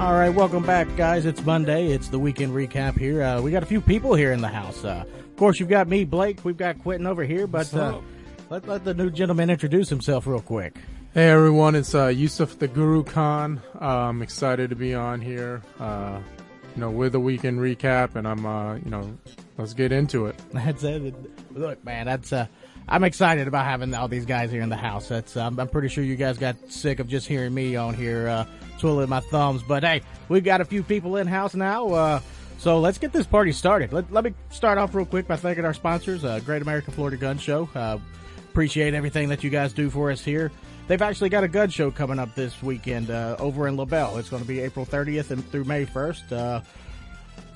All right, welcome back, guys. It's Monday. It's the weekend recap here. Uh, we got a few people here in the house. Uh, of course, you've got me, Blake. We've got Quentin over here, but uh, let, let the new gentleman introduce himself real quick. Hey everyone, it's uh, Yusuf the Guru Khan. Uh, I'm excited to be on here, uh, you know, with the weekend recap, and I'm, uh, you know, let's get into it. That's it. Look, man, that's uh, I'm excited about having all these guys here in the house. That's um, I'm pretty sure you guys got sick of just hearing me on here uh, twiddling my thumbs, but hey, we've got a few people in house now. Uh, so let's get this party started. Let, let me start off real quick by thanking our sponsors, uh, Great American Florida Gun Show. Uh, appreciate everything that you guys do for us here. They've actually got a gun show coming up this weekend uh, over in LaBelle. It's going to be April 30th and through May 1st.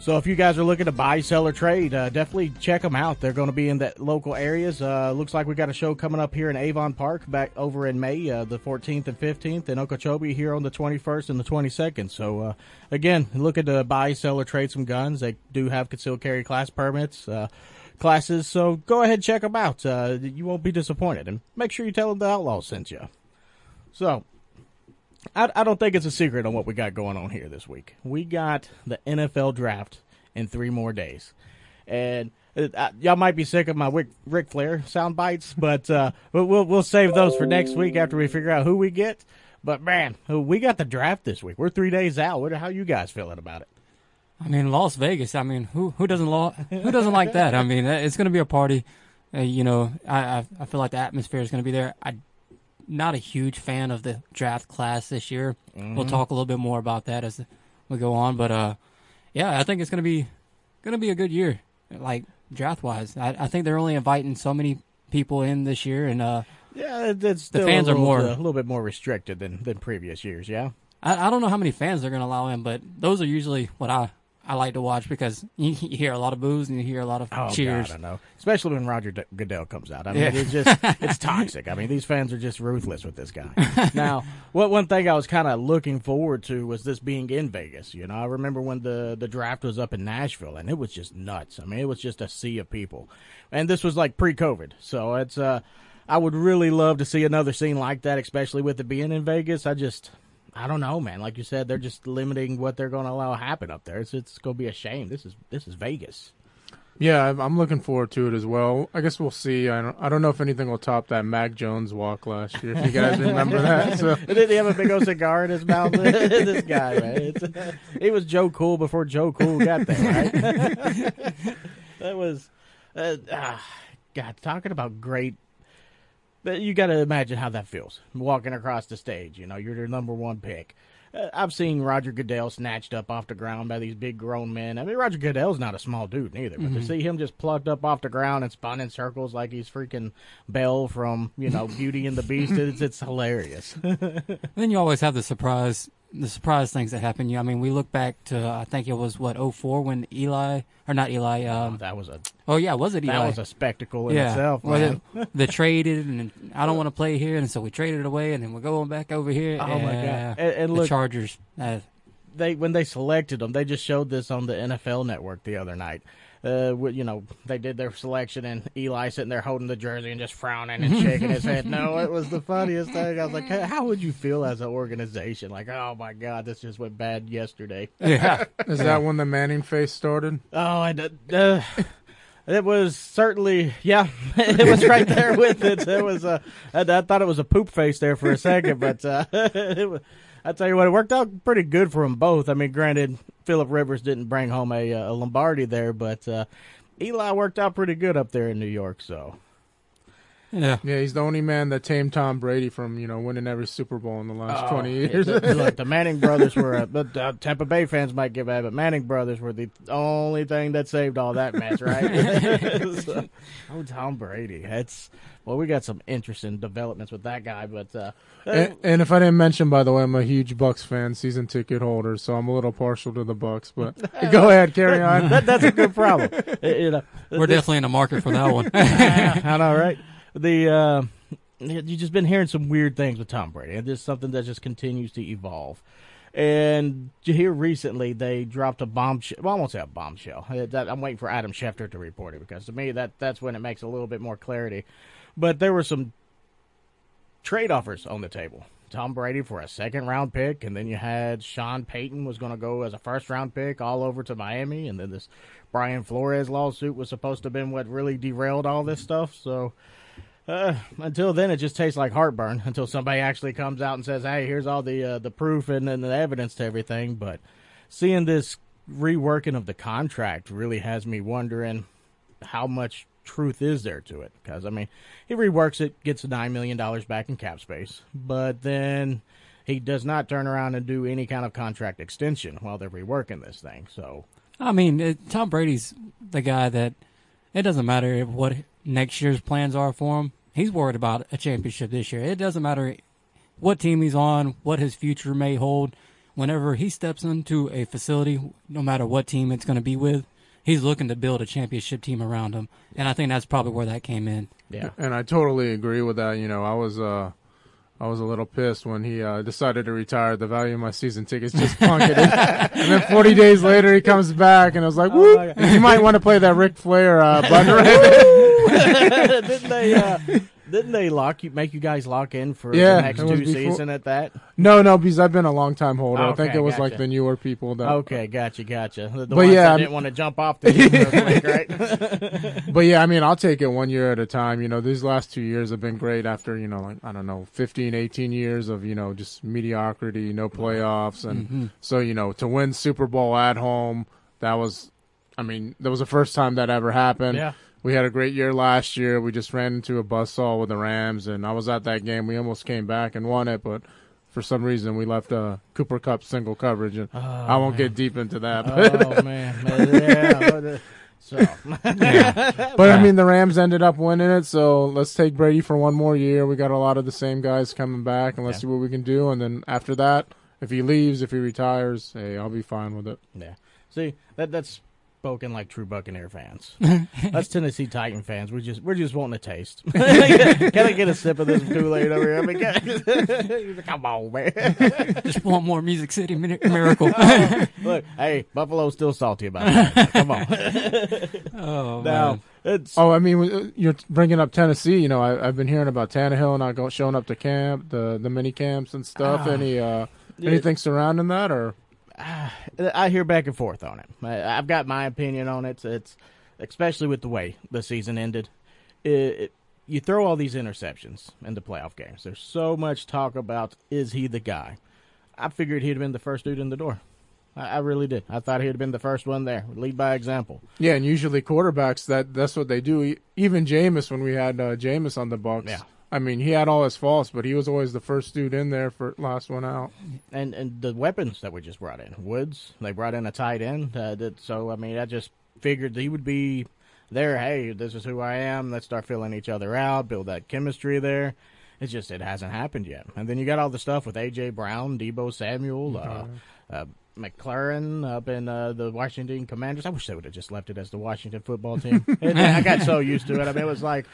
So if you guys are looking to buy, sell, or trade, uh, definitely check them out. They're going to be in the local areas. Uh, looks like we got a show coming up here in Avon Park back over in May, uh, the 14th and 15th, and Okeechobee here on the 21st and the 22nd. So uh, again, looking to buy, sell, or trade some guns. They do have concealed carry class permits. Uh, classes, so go ahead check them out. Uh, you won't be disappointed, and make sure you tell them the outlaw sent you. So, I, I don't think it's a secret on what we got going on here this week. We got the NFL draft in three more days, and uh, y'all might be sick of my Ric, Ric Flair sound bites, but uh, we'll we'll save those for next week after we figure out who we get. But man, we got the draft this week. We're three days out. What, how you guys feeling about it? I mean, Las Vegas. I mean, who who doesn't lo- who doesn't like that? I mean, it's going to be a party. Uh, you know, I, I feel like the atmosphere is going to be there. I not a huge fan of the draft class this year. Mm-hmm. We'll talk a little bit more about that as we go on, but uh, yeah, I think it's gonna be gonna be a good year, like draft wise. I, I think they're only inviting so many people in this year, and uh, yeah, it's the fans little, are more a little bit more restricted than than previous years. Yeah, I, I don't know how many fans they're gonna allow in, but those are usually what I I like to watch because you, you, hear a lot of boos and you hear a lot of oh, cheers. God, I know, especially when Roger D- Goodell comes out. I mean, yeah. it's just it's toxic. I mean, these fans are just ruthless with this guy. now, what one thing I was kind of looking forward to was this being in Vegas. You know, I remember when the the draft was up in Nashville, and it was just nuts. I mean, it was just a sea of people, and this was like pre-COVID, so it's uh. I would really love to see another scene like that, especially with it being in Vegas. I just, I don't know, man. Like you said, they're just limiting what they're going to allow happen up there. It's it's going to be a shame. This is this is Vegas. Yeah, I'm looking forward to it as well. I guess we'll see. I don't, I don't know if anything will top that Mac Jones walk last year. If you guys remember that, so. did he have a big old cigar in his mouth? this guy, man, he was Joe Cool before Joe Cool got there, right? that was, uh, ah, God, talking about great you got to imagine how that feels walking across the stage. You know, you're their number one pick. Uh, I've seen Roger Goodell snatched up off the ground by these big grown men. I mean, Roger Goodell's not a small dude neither, but mm-hmm. to see him just plucked up off the ground and spun in circles like he's freaking Belle from you know Beauty and the Beast, it's, it's hilarious. then you always have the surprise the surprise things that happen. You, I mean, we look back to I think it was what 04 when Eli or not Eli. Um, oh, that was a. Oh yeah, was it Eli? That was a spectacle in yeah. itself. Well, they, traded, and I don't want to play here, and so we traded it away, and then we're going back over here. Oh my god! And, and the Chargers. Uh, they when they selected them, they just showed this on the NFL Network the other night uh, you know, they did their selection, and Eli sitting there holding the jersey and just frowning and shaking his head. No, it was the funniest thing. I was like, how would you feel as an organization? Like, oh my god, this just went bad yesterday. Yeah, is that when the Manning face started? Oh, I uh, it was certainly yeah, it was right there with it. It was a, I, I thought it was a poop face there for a second, but uh, it was I tell you what, it worked out pretty good for them both. I mean, granted, Philip Rivers didn't bring home a, a Lombardi there, but uh, Eli worked out pretty good up there in New York. So, yeah, yeah, he's the only man that tamed Tom Brady from you know winning every Super Bowl in the last twenty years. look, the Manning brothers were, uh, but uh, Tampa Bay fans might give that, but Manning brothers were the only thing that saved all that mess, right? so, oh, Tom Brady, that's well, we got some interesting developments with that guy, but uh, and, and, if I didn't mention, by the way, I'm a huge Bucks fan, season ticket holder, so I'm a little partial to the Bucks. But go ahead, carry on. that, that's a good problem. you know, we're this, definitely in the market for that one. I know, right? The uh, you just been hearing some weird things with Tom Brady, and this is something that just continues to evolve. And here recently, they dropped a bombshell. Well, I won't say a bombshell. I'm waiting for Adam Schefter to report it because to me, that that's when it makes a little bit more clarity. But there were some trade offers on the table Tom Brady for a second round pick, and then you had Sean Payton was going to go as a first round pick all over to Miami, and then this Brian Flores lawsuit was supposed to have been what really derailed all this stuff. So uh, until then, it just tastes like heartburn. Until somebody actually comes out and says, "Hey, here's all the uh, the proof and, and the evidence to everything." But seeing this reworking of the contract really has me wondering how much truth is there to it? Because I mean, he reworks it, gets nine million dollars back in cap space, but then he does not turn around and do any kind of contract extension while they're reworking this thing. So, I mean, it, Tom Brady's the guy that it doesn't matter what next year's plans are for him. He's worried about a championship this year. It doesn't matter what team he's on, what his future may hold. Whenever he steps into a facility, no matter what team it's going to be with, he's looking to build a championship team around him, and I think that's probably where that came in. Yeah, and I totally agree with that. You know, I was uh, I was a little pissed when he uh, decided to retire. The value of my season tickets just plummeted, and then 40 days later he comes back, and I was like, "Whoop!" Oh you might want to play that Ric Flair uh, button. Didn't they? Uh, didn't they lock you, make you guys lock in for Yeah, the next two before- season at that? No, no, because I've been a long time holder. I think it was gotcha. like the newer people that. Okay, gotcha, gotcha. The, the But ones yeah, that I'm- didn't want to jump off the team real quick, right? But yeah, I mean, I'll take it one year at a time. You know, these last two years have been great after, you know, like, I don't know, 15, 18 years of, you know, just mediocrity, no playoffs. And mm-hmm. so, you know, to win Super Bowl at home, that was, I mean, that was the first time that ever happened. Yeah. We had a great year last year. We just ran into a buzzsaw with the Rams, and I was at that game. We almost came back and won it, but for some reason we left a Cooper Kupp single coverage, and I won't get deep into that. But oh man, yeah. but, uh, So, But I mean, the Rams ended up winning it, so let's take Brady for one more year. We got a lot of the same guys coming back, and let's Yeah. see what we can do. And then after that, if he leaves, if he retires, hey, I'll be fine with it. yeah. See, that that's spoken like true Buccaneer fans. Us Tennessee Titan fans, we just we're just wanting a taste. Can I get a sip of this Kool Aid over here? I mean, can- come on, man. Just want more Music City Mir- Miracle. Look, hey, Buffalo's still salty about it. Come on. oh, Now, man. it's Oh, I mean, uh, you're bringing up Tennessee. You know, I, I've been hearing about Tannehill not go, showing up to camp, the the mini camps and stuff. Ah. Any uh, anything surrounding that, or I hear back and forth on it. I, I've got my opinion on it. It's especially with the way the season ended. It, it, you throw all these interceptions in the playoff games. There's so much talk about is he the guy? I figured he'd have been the first dude in the door. I, I really did. I thought he'd have been the first one there. Lead by example. yeah, and usually quarterbacks that that's what they do. Even Jameis, when we had uh, Jameis on the Bucks, Yeah. I mean, he had all his faults, but he was always the first dude in there for last one out. And and the weapons that we just brought in, Woods, they brought in a tight end. Uh, that, so I mean, I just figured he would be there. Hey, this is who I am. Let's start filling each other out, build that chemistry there. It's just it hasn't happened yet. And then you got all the stuff with AJ Brown, Deebo Samuel, uh, uh, McLaurin up in uh, the Washington Commanders. I wish they would have just left it as the Washington football team. It- I got so used to it. I mean, it was like.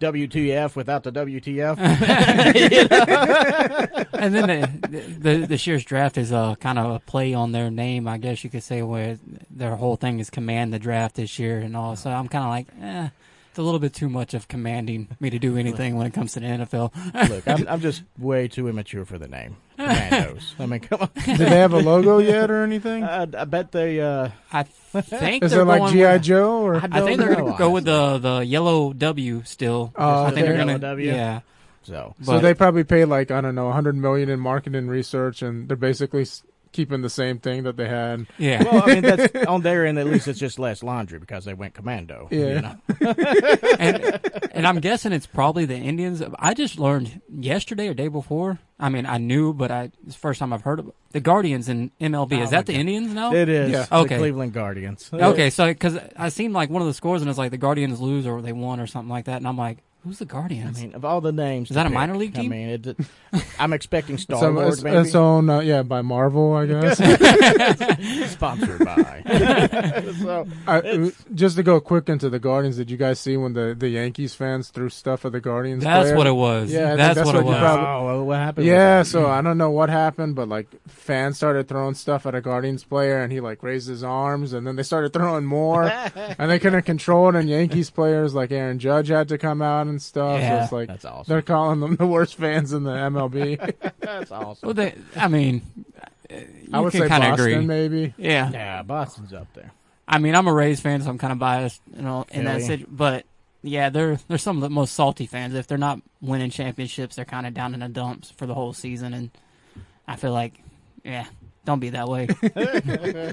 WTF without the WTF. and then the, the this year's draft is uh, kind of a play on their name, I guess you could say, where their whole thing is command the draft this year and all. So I'm kind of like, eh, it's a little bit too much of commanding me to do anything when it comes to the NFL. Look, I'm, I'm just way too immature for the name. Commandos. I mean, come on. Did they have a logo yet or anything? I, I bet they. Uh, I think Is they're it like GI Joe or? I I think they're going to go with the the yellow W still. Oh, I think they're going Yellow to W? yeah. so So But- they probably paid like I don't know, 100 million in marketing research, and they're basically s- keeping the same thing that they had. Yeah. well, I mean, that's on their end. At least it's just less laundry because they went commando. Yeah. You know? and, and I'm guessing it's probably the Indians. I just learned yesterday or day before. I mean, I knew, but I it's the first time I've heard of it. The Guardians in MLB. Oh, is that the okay. Indians now? It is. Yeah. The Okay. Cleveland Guardians. Okay, so because I seen like one of the scores and it's like the Guardians lose or they won or something like that, and I'm like, who's the Guardians? I mean, of all the names, Is to that a pick, minor league team? I mean, it, I'm expecting Star So Lord it's, maybe it's owned, uh, yeah, by Marvel, I guess. sponsored by. so I, just to go quick into the Guardians, did you guys see when the, the Yankees fans threw stuff at the Guardians? that's player? what it was. Yeah, that's, that's what, what it was. probably- oh, what happened? with Yeah, that? so I don't know what happened, but like fans started throwing stuff at a Guardians player, and he like raised his arms, and then they started throwing more, and they couldn't control it. And Yankees players like Aaron Judge had to come out and and stuff. So it's like That's awesome. they're calling them the worst fans in the MLB. That's awesome. Well, they, I mean, you I would can say kind of Boston, agree. maybe. Yeah. Yeah, Boston's up there. I mean, I'm a Rays fan, so I'm kind of biased, you know, in that Philly. situ- But yeah, they're they're some of the most salty fans. If they're not winning championships, they're kind of down in the dumps for the whole season, and I feel like, yeah, don't be that way.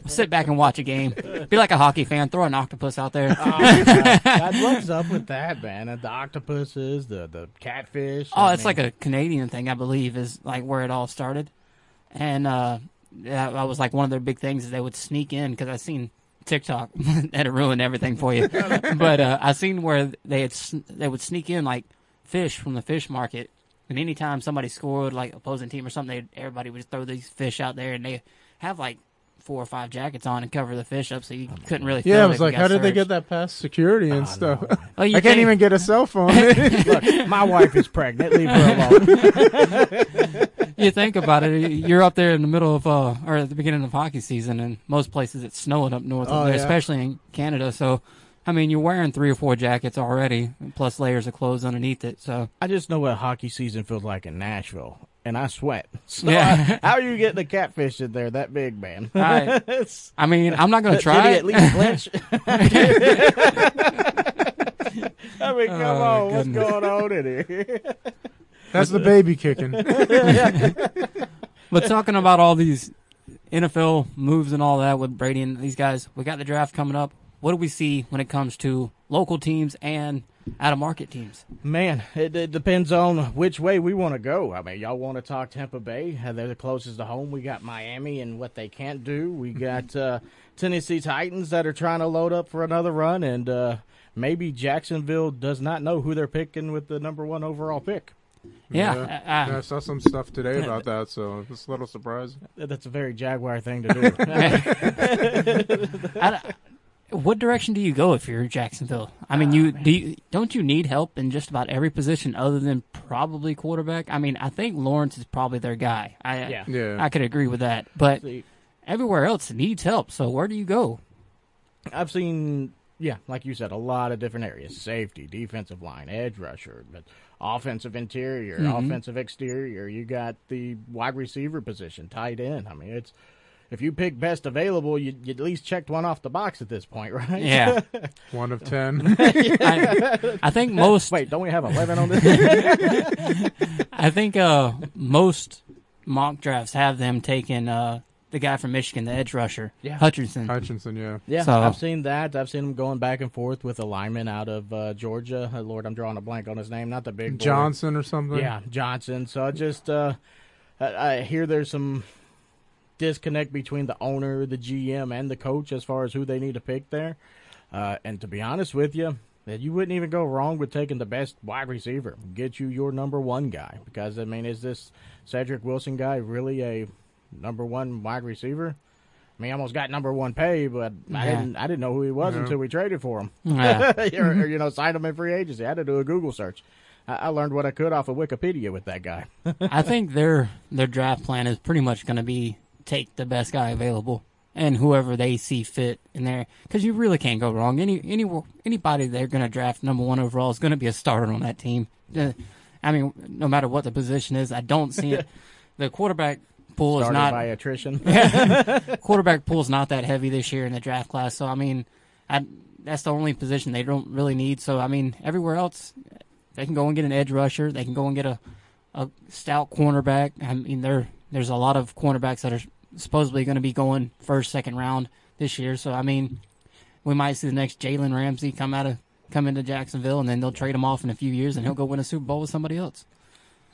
Sit back and watch a game. Be like a hockey fan. Throw an octopus out there. Oh, God. What's up with that, man? The octopuses, the the catfish. Oh, I it's mean, like a Canadian thing, I believe, is like where it all started. And uh that, that was like one of their big things is they would sneak in because I seen TikTok that it ruined everything for you. but uh, I seen where they had they would sneak in like fish from the fish market, and anytime somebody scored like opposing team or something, they everybody would just throw these fish out there, and they have like four or five jackets on and cover the fish up, so you couldn't really. Yeah, tell I was like, got how did they get that past security and Oh, stuff? no. You I can't think- even get a cell phone. Look, my wife is pregnant. Leave her alone. you think about it, you're up there in the middle of, uh, or at the beginning of hockey season, and most places it's snowing up north, Oh, there, yeah. especially in Canada. So, I mean, you're wearing three or four jackets already, plus layers of clothes underneath it. So, I just know what hockey season feels like in Nashville, and I sweat. So Yeah. how are you getting the catfish in there that big, man? I, I mean, I'm not going to Did he try at least flinch? I mean, come Oh, on, what's going on in here? That's the baby kicking. But talking about all these NFL moves and all that with Brady and these guys, we got the draft coming up. What do we see when it comes to local teams and out of market teams? Man, it, it depends on which way we want to go. I mean, y'all want to talk Tampa Bay? Uh, They're the closest to home. We got Miami and what they can't do. We got uh, Tennessee Titans that are trying to load up for another run, and uh, maybe Jacksonville does not know who they're picking with the number one overall pick. Yeah, Yeah. I- I- Yeah, I saw some stuff today about that, so it's a little surprising. That's a very Jaguar thing to do. I, what direction do you go if you're Jacksonville? I mean, you do you, don't you need help in just about every position other than probably quarterback? I mean, I think Lawrence is probably their guy. I Yeah. Yeah. I could agree with that, but See, everywhere else needs help. So where do you go? I've seen, yeah, like you said, a lot of different areas: safety, defensive line, edge rusher, but offensive interior, Mhm. offensive exterior. You got the wide receiver position, tight end. I mean, it's if you pick best available, you you at least checked one off the box at this point, right? Yeah, One of ten. I, I think most. Wait, don't we have eleven on this? I think uh, most mock drafts have them taking uh, the guy from Michigan, the edge rusher, Yeah. Hutchinson. Hutchinson, yeah. Yeah, So- I've seen that. I've seen him going back and forth with a lineman out of uh, Georgia. Uh, Lord, I'm drawing a blank on his name. Not the big boy. Johnson or something. Yeah, Johnson. So I just uh, I, I hear there's some disconnect between the owner, the GM, and the coach as far as who they need to pick there. Uh, and to be honest with you, that you wouldn't even go wrong with taking the best wide receiver. Get you your number one guy because I mean, is this Cedric Wilson guy really a number one wide receiver? I mean, he almost got number one pay, but I didn't. I didn't know who he was Yeah. until we traded for him Yeah. or, or, you know, signed him in free agency. I had to do a Google search. I, I learned what I could off of Wikipedia with that guy. I think their their draft plan is pretty much going to be take the best guy available and whoever they see fit in there because you really can't go wrong. Any any anybody they're going to draft number one overall is going to be a starter on that team. Uh, I mean, no matter what the position is, I don't see it. The quarterback pool is not by attrition. quarterback pool's not that heavy this year in the draft class. So I mean, I, that's the only position they don't really need. So I mean, everywhere else, they can go and get an edge rusher. They can go and get a a stout cornerback. I mean, there there's a lot of cornerbacks that are supposedly going to be going first, second round this year. So I mean, we might see the next Jalen Ramsey come out of come into Jacksonville, and then they'll trade him off in a few years, and he'll go win a Super Bowl with somebody else.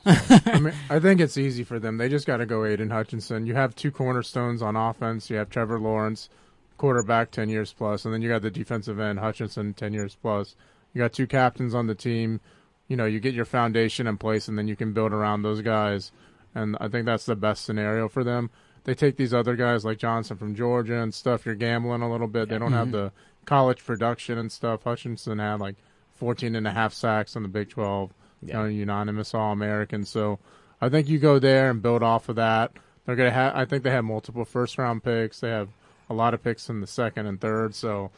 I mean, I think it's easy for them. They just got to go Aidan Hutchinson. You have two cornerstones on offense. You have Trevor Lawrence, quarterback, ten years plus, and then you got the defensive end Hutchinson, ten years plus. You got two captains on the team. You know, you get your foundation in place, and then you can build around those guys. And I think that's the best scenario for them. They take these other guys like Johnson from Georgia and stuff. You're gambling a little bit. They don't have the college production and stuff. Hutchinson had like 14 and a half sacks in the Big 12 Yeah. uh, unanimous All American. So I think you go there and build off of that. They're gonna have. I think they have multiple first round picks. They have a lot of picks in the second and third. So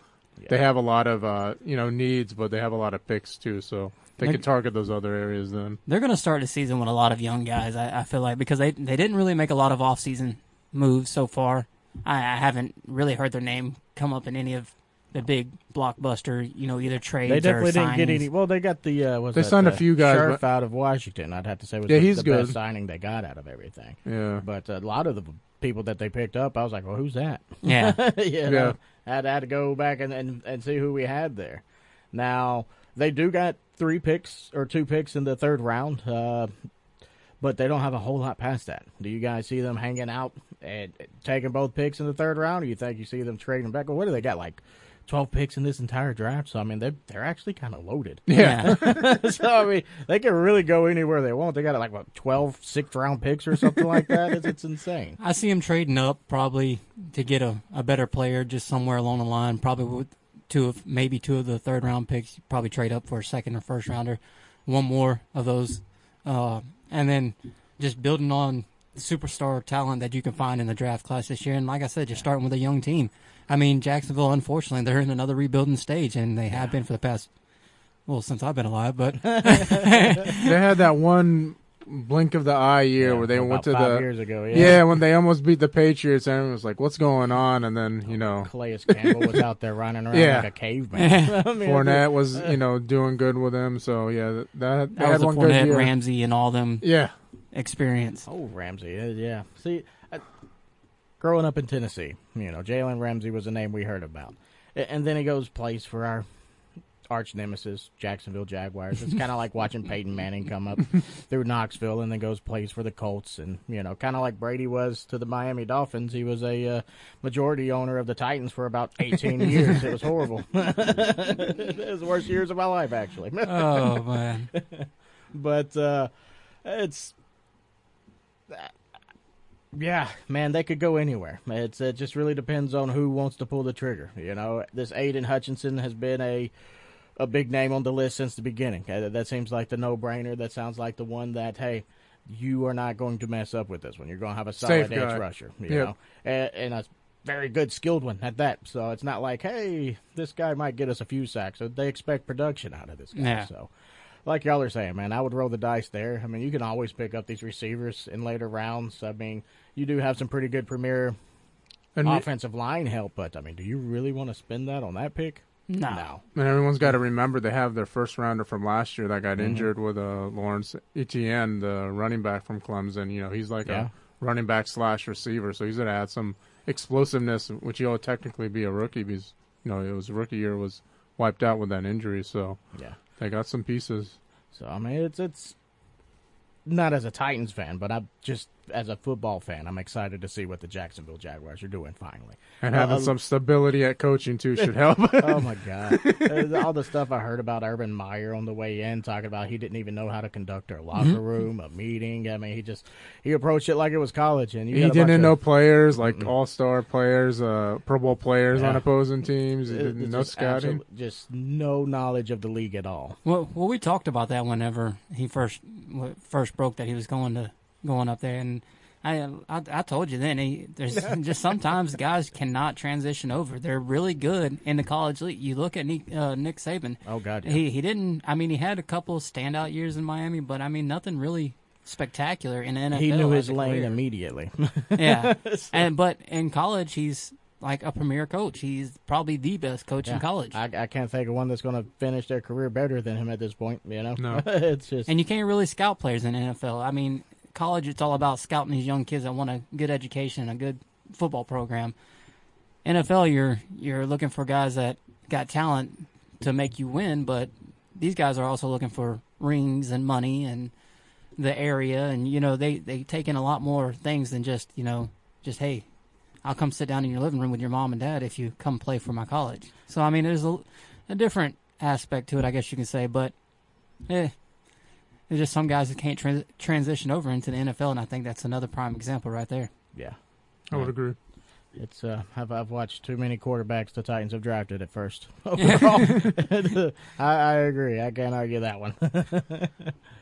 they have a lot of uh, you know needs, but they have a lot of picks too. So They They're- could target those other areas then. They're going to start the season with a lot of young guys. I, I feel like because they they didn't really make a lot of offseason moves so far. I, I haven't really heard their name come up in any of the big blockbuster, you know, either trades They or definitely didn't get signings. any. Well, they got the. Uh, was They that signed a few guys, Scherff but- out of Washington. I'd have to say was Yeah, the, he's the good. best signing they got out of everything. Yeah. But a lot of the people that they picked up, I was like, well, who's that? Yeah. you know, Yeah. had had to go back and, and and see who we had there. Now they do got three picks or two picks in the third round, uh, but they don't have a whole lot past that. Do you guys see them hanging out and taking both picks in the third round, or you think you see them trading back? Well, what do they got like? 12 picks in this entire draft, so I mean they're they're actually kind of loaded. Yeah. so I mean they can really go anywhere they want. They got like what 12 sixth round picks or something like that. It's, it's insane. I see them trading up probably to get a, a better player just somewhere along the line. Probably with two of maybe two of the third round picks. Probably trade up for a second or first rounder, one more of those, uh, and then just building on the superstar talent that you can find in the draft class this year. And like I said, just starting with a young team. I mean, Jacksonville, unfortunately, they're in another rebuilding stage, and they have been for the past well since I've been alive. But they had that one blink of the eye year Yeah, where they went to five the years ago. yeah. Yeah, when they almost beat the Patriots and it was like, "What's going on?" And then you know, Calais Campbell was out there running around Yeah. like a caveman. I mean, Fournette was you know doing good with them, So yeah, that, that that was had the one good Fournette, year. Ramsey, and all them Yeah, experience. Oh, Ramsey, uh, yeah. See, I, growing up in Tennessee, you know, Jalen Ramsey was a name we heard about, and then he goes plays for our arch nemesis, Jacksonville Jaguars. It's kind of like watching Peyton Manning come up through Knoxville and then goes plays for the Colts, and you know, kind of like Brady was to the Miami Dolphins. He was a uh, majority owner of the Titans for about 18 years. It was horrible. it was the worst years of my life, actually. Oh man. but uh, it's yeah, man, they could go anywhere. It's it just really depends on who wants to pull the trigger. You know, this Aidan Hutchinson has been a a big name on the list since the beginning. Uh, that seems like the no brainer. That sounds like the one that hey. You are not going to mess up with this one. You're going to have a Safe solid edge rusher, you Yep. know, and, and a very good, skilled one at that. So it's not like, hey, this guy might get us a few sacks. So they expect production out of this guy. Yeah. So like y'all are saying, man, I would roll the dice there. I mean, you can always pick up these receivers in later rounds. I mean, you do have some pretty good premier and, offensive line help, but I mean, do you really want to spend that on that pick? No. and everyone's got to remember they have their first rounder from last year that got Mm-hmm. injured with uh, Lawrence Etienne, the running back from Clemson. You know, he's like Yeah. a running back slash receiver, so he's gonna add some explosiveness, which he'll technically be a rookie because you know it was rookie year was wiped out with that injury. So Yeah. They got some pieces. So I mean, it's it's not as a Titans fan, but I'm just as a football fan, I'm excited to see what the Jacksonville Jaguars are doing finally. And having uh, some stability at coaching too should help. oh my god! Uh, All the stuff I heard about Urban Meyer on the way in, talking about he didn't even know how to conduct a locker Mm-hmm. room, a meeting. I mean, he just he approached it like it was college, and you he got a bunch didn't of- know players like all star players, uh, Pro Bowl players on opposing teams. He didn't it's know just scouting. absolute- just no knowledge of the league at all. Well, well, we talked about that whenever he first first broke that he was going to going up there, and I I, I told you then he, there's just sometimes guys cannot transition over. They're really good in the college league. You look at Nick, uh, Nick Saban. Oh god, yeah. He he didn't. I mean, he had a couple standout years in Miami, but I mean, nothing really spectacular in the NFL. he knew his a lane career. immediately. Yeah, and but in college, he's like a premier coach. He's probably the best coach Yeah. in college. I, I can't think of one that's going to finish their career better than him at this point. You know, No. it's just And you can't really scout players in the NFL. I mean, college it's all about scouting these young kids that want a good education, and a good football program. NFL, you're you're looking for guys that got talent to make you win, but these guys are also looking for rings and money and the area, and you know they they take in a lot more things than just you know just hey, I'll come sit down in your living room with your mom and dad if you come play for my college. So I mean, there's a, a different aspect to it, I guess you can say, but eh, there's just some guys that can't trans- transition over into the NFL, and I think that's another prime example right there. yeah. I would agree. It's uh, I've I've watched too many quarterbacks the Titans have drafted at first. Overall, I, I agree. I can't argue that one.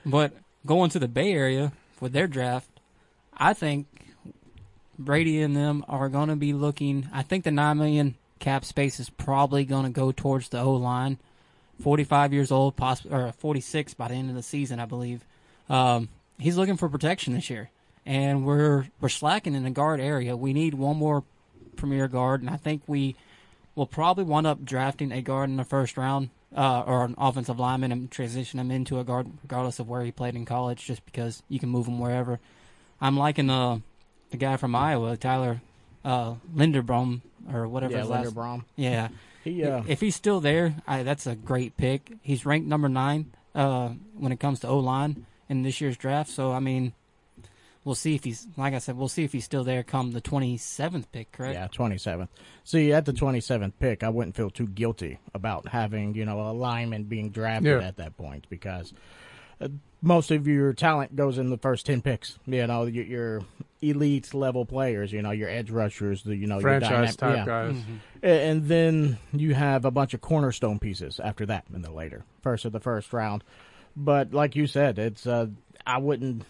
But going to the Bay Area with their draft, I think Brady and them are going to be looking. I think the nine million cap space is probably going to go towards the O line 45 years old, poss- or 46 by the end of the season, I believe. Um, he's looking for protection this year, and we're we're slacking in the guard area. We need one more premier guard, and I think we will probably wind up drafting a guard in the first round uh, or an offensive lineman and transition him into a guard, regardless of where he played in college, just because you can move him wherever. I'm liking uh, the guy from Iowa, Tyler uh, Linderbaum, or whatever Yeah, his last. Linderbaum. Yeah, He uh, if he's still there, I, that's a great pick. He's ranked number nine uh, when it comes to O line in this year's draft. So I mean, we'll see if he's like I said, we'll see if he's still there come the twenty seventh pick. Correct? Yeah, 27th. See, at the 27th pick, I wouldn't feel too guilty about having, you know, a lineman being drafted Yeah. at that point because most of your talent goes in the first 10 picks. You know, your, your elite level players, you know, your edge rushers, the, you know, your Franchise dynam- type yeah. guys. A- And then you have a bunch of cornerstone pieces after that in the later first of the first round. But like you said, it's uh, I wouldn't.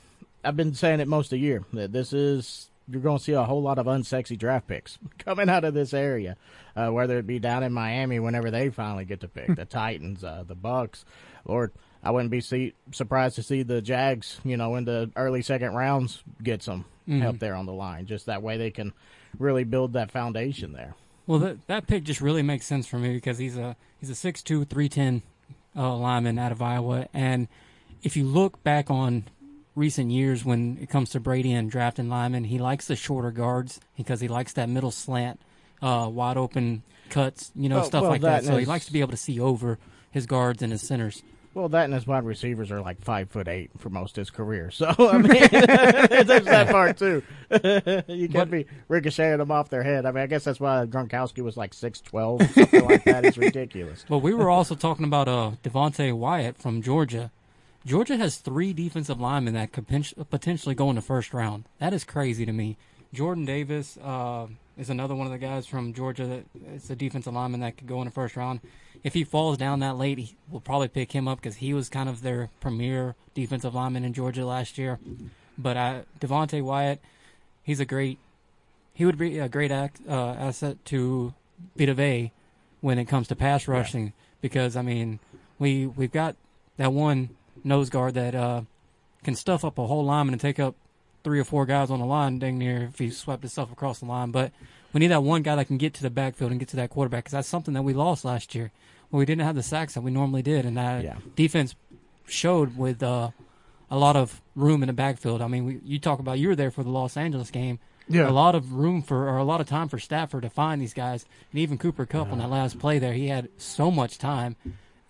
I've been saying it most of the year that this is you're going to see a whole lot of unsexy draft picks coming out of this area, uh, whether it be down in Miami whenever they finally get to pick the Titans, uh, the Bucks. Lord, I wouldn't be see, surprised to see the Jags, you know, in the early second rounds get some help there on the line. Just that way they can really build that foundation there. Well, that that pick just really makes sense for me because he's a he's a 6'2", 310 uh, lineman out of Iowa, and if you look back on recent years when it comes to Brady and drafting linemen, he likes the shorter guards because he likes that middle slant, uh, wide open cuts, you know, Well- stuff well, like that that. So he likes to be able to see over his guards and his centers. Well, that and his wide receivers are like five foot eight for most of his career. So I mean, there's that part too. you can't be ricocheting them off their head. I mean, I guess that's why Gronkowski was like six twelve, something like that. It's ridiculous. Well, we were also talking about uh, Devonte Wyatt from Georgia. Georgia has three defensive linemen that could potentially go in the first round. That is crazy to me. Jordan Davis uh, is another one of the guys from Georgia that is a defensive lineman that could go in the first round. If he falls down that late, he, we'll probably pick him up because he was kind of their premier defensive lineman in Georgia last year. But uh, Devonte Wyatt, he's a great. He would be a great act, uh, asset to Beta Bay when it comes to pass rushing because I mean we we've got that one nose guard that uh, can stuff up a whole lineman and take up three or four guys on the line dang near if he swept himself across the line. But we need that one guy that can get to the backfield and get to that quarterback because that's something that we lost last year. Well, we didn't have the sacks that we normally did, and that Yeah. defense showed with uh, a lot of room in the backfield. I mean, we, you talk about you were there for the Los Angeles game. Yeah. A lot of room for, or a lot of time for Stafford to find these guys. And even Cooper Kupp on that last play there, he had so much time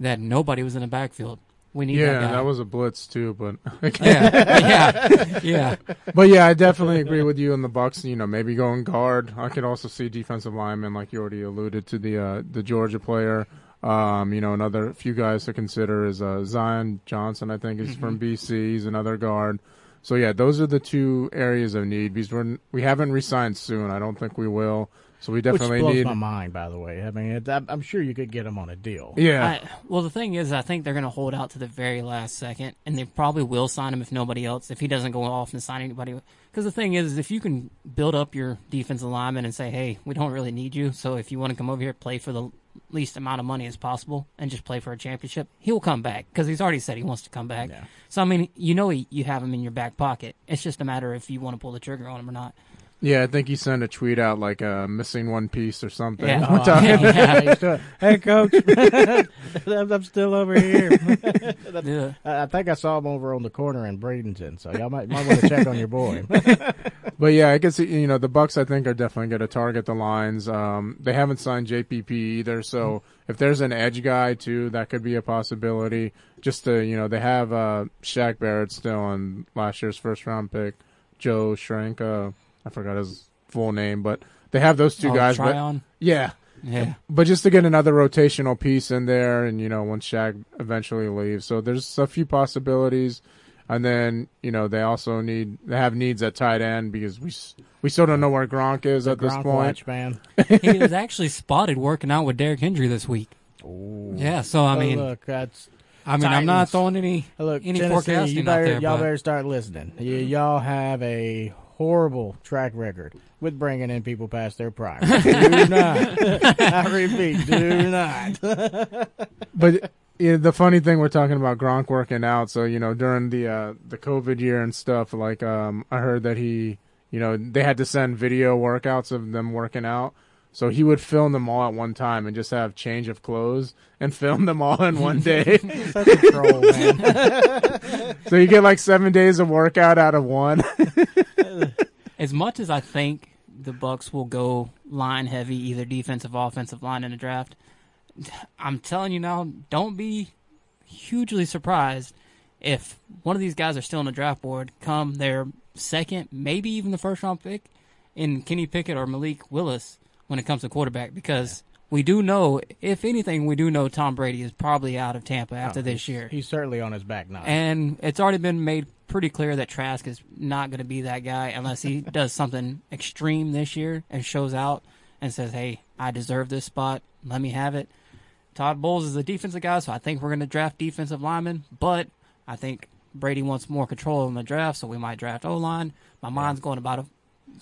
that nobody was in the backfield. We need Yeah, that guy. that was a blitz too, but yeah, yeah, yeah. but yeah, I definitely agree with you on the Bucks. You know, maybe going guard. I could also see defensive lineman, like you already alluded to the uh, the Georgia player. Um, you know, another few guys to consider is uh, Zion Johnson. I think is from BC. He's another guard. So yeah, those are the two areas of need because we're, we haven't resigned soon. I don't think we will. So we Which definitely blows need. my mind, by the way. I mean, it, I'm, I'm sure you could get him on a deal. Yeah, I, well, the thing is, I think they're going to hold out to the very last second, and they probably will sign him if nobody else, if he doesn't go off and sign anybody. Because the thing is, if you can build up your defensive lineman and say, hey, we don't really need you, so if you want to come over here, play for the least amount of money as possible and just play for a championship, he'll come back because he's already said he wants to come back. Yeah. So, I mean, you know he, you have him in your back pocket. It's just a matter if you want to pull the trigger on him or not. Yeah. I think he sent a tweet out like uh, missing one piece or something. Yeah. Oh, Yeah. he's hey, coach, I'm I'm still over here. Yeah. I I think I saw him over on the corner in Bradenton, so y'all might, might want to check on your boy. But yeah, I can see you know the Bucks. I think are definitely going to target the lines. Um, they haven't signed JPP either, so if there's an edge guy too, that could be a possibility. Just to you know, they have uh, Shaq Barrett still on last year's first round pick, Joe Schrank. Uh, I forgot his full name, but they have those two Oh, guys. try But on. yeah, Yeah. but just to get another rotational piece in there, and you know, once Shaq eventually leaves, so there's a few possibilities. And then you know they also need they have needs at tight end because we we still don't know where Gronk is at this Gronk point. watch, man. he was actually spotted working out with Derrick Henry this week. Yeah, so I Oh, mean, look, that's I mean, I'm not throwing any Look, any Tennessee, forecasting you out better, there, y'all but- better start listening. You, y'all have a horrible track record with bringing in people past their prime. do not. I repeat, do not. But Yeah, the funny thing we're talking about Gronk working out. So you know, during the uh, the COVID year and stuff, like um, I heard that he, you know, they had to send video workouts of them working out. So he would film them all at one time and just have change of clothes and film them all in one day. Such a troll, man. so you get like seven days of workout out of one. As much as I think the Bucks will go line heavy, either defensive, or offensive line in the draft, I'm telling you now, don't be hugely surprised if one of these guys are still on the draft board come their second, maybe even the first round pick in Kenny Pickett or Malik Willis when it comes to quarterback because we do know, if anything, we do know Tom Brady is probably out of Tampa after Oh, this year. He's certainly on his back now. And it's already been made pretty clear that Trask is not going to be that guy unless he does something extreme this year and shows out and says, hey, I deserve this spot. Let me have it. Todd Bowles is a defensive guy, so I think we're going to draft defensive linemen, but I think Brady wants more control in the draft, so we might draft O line. My mind's going about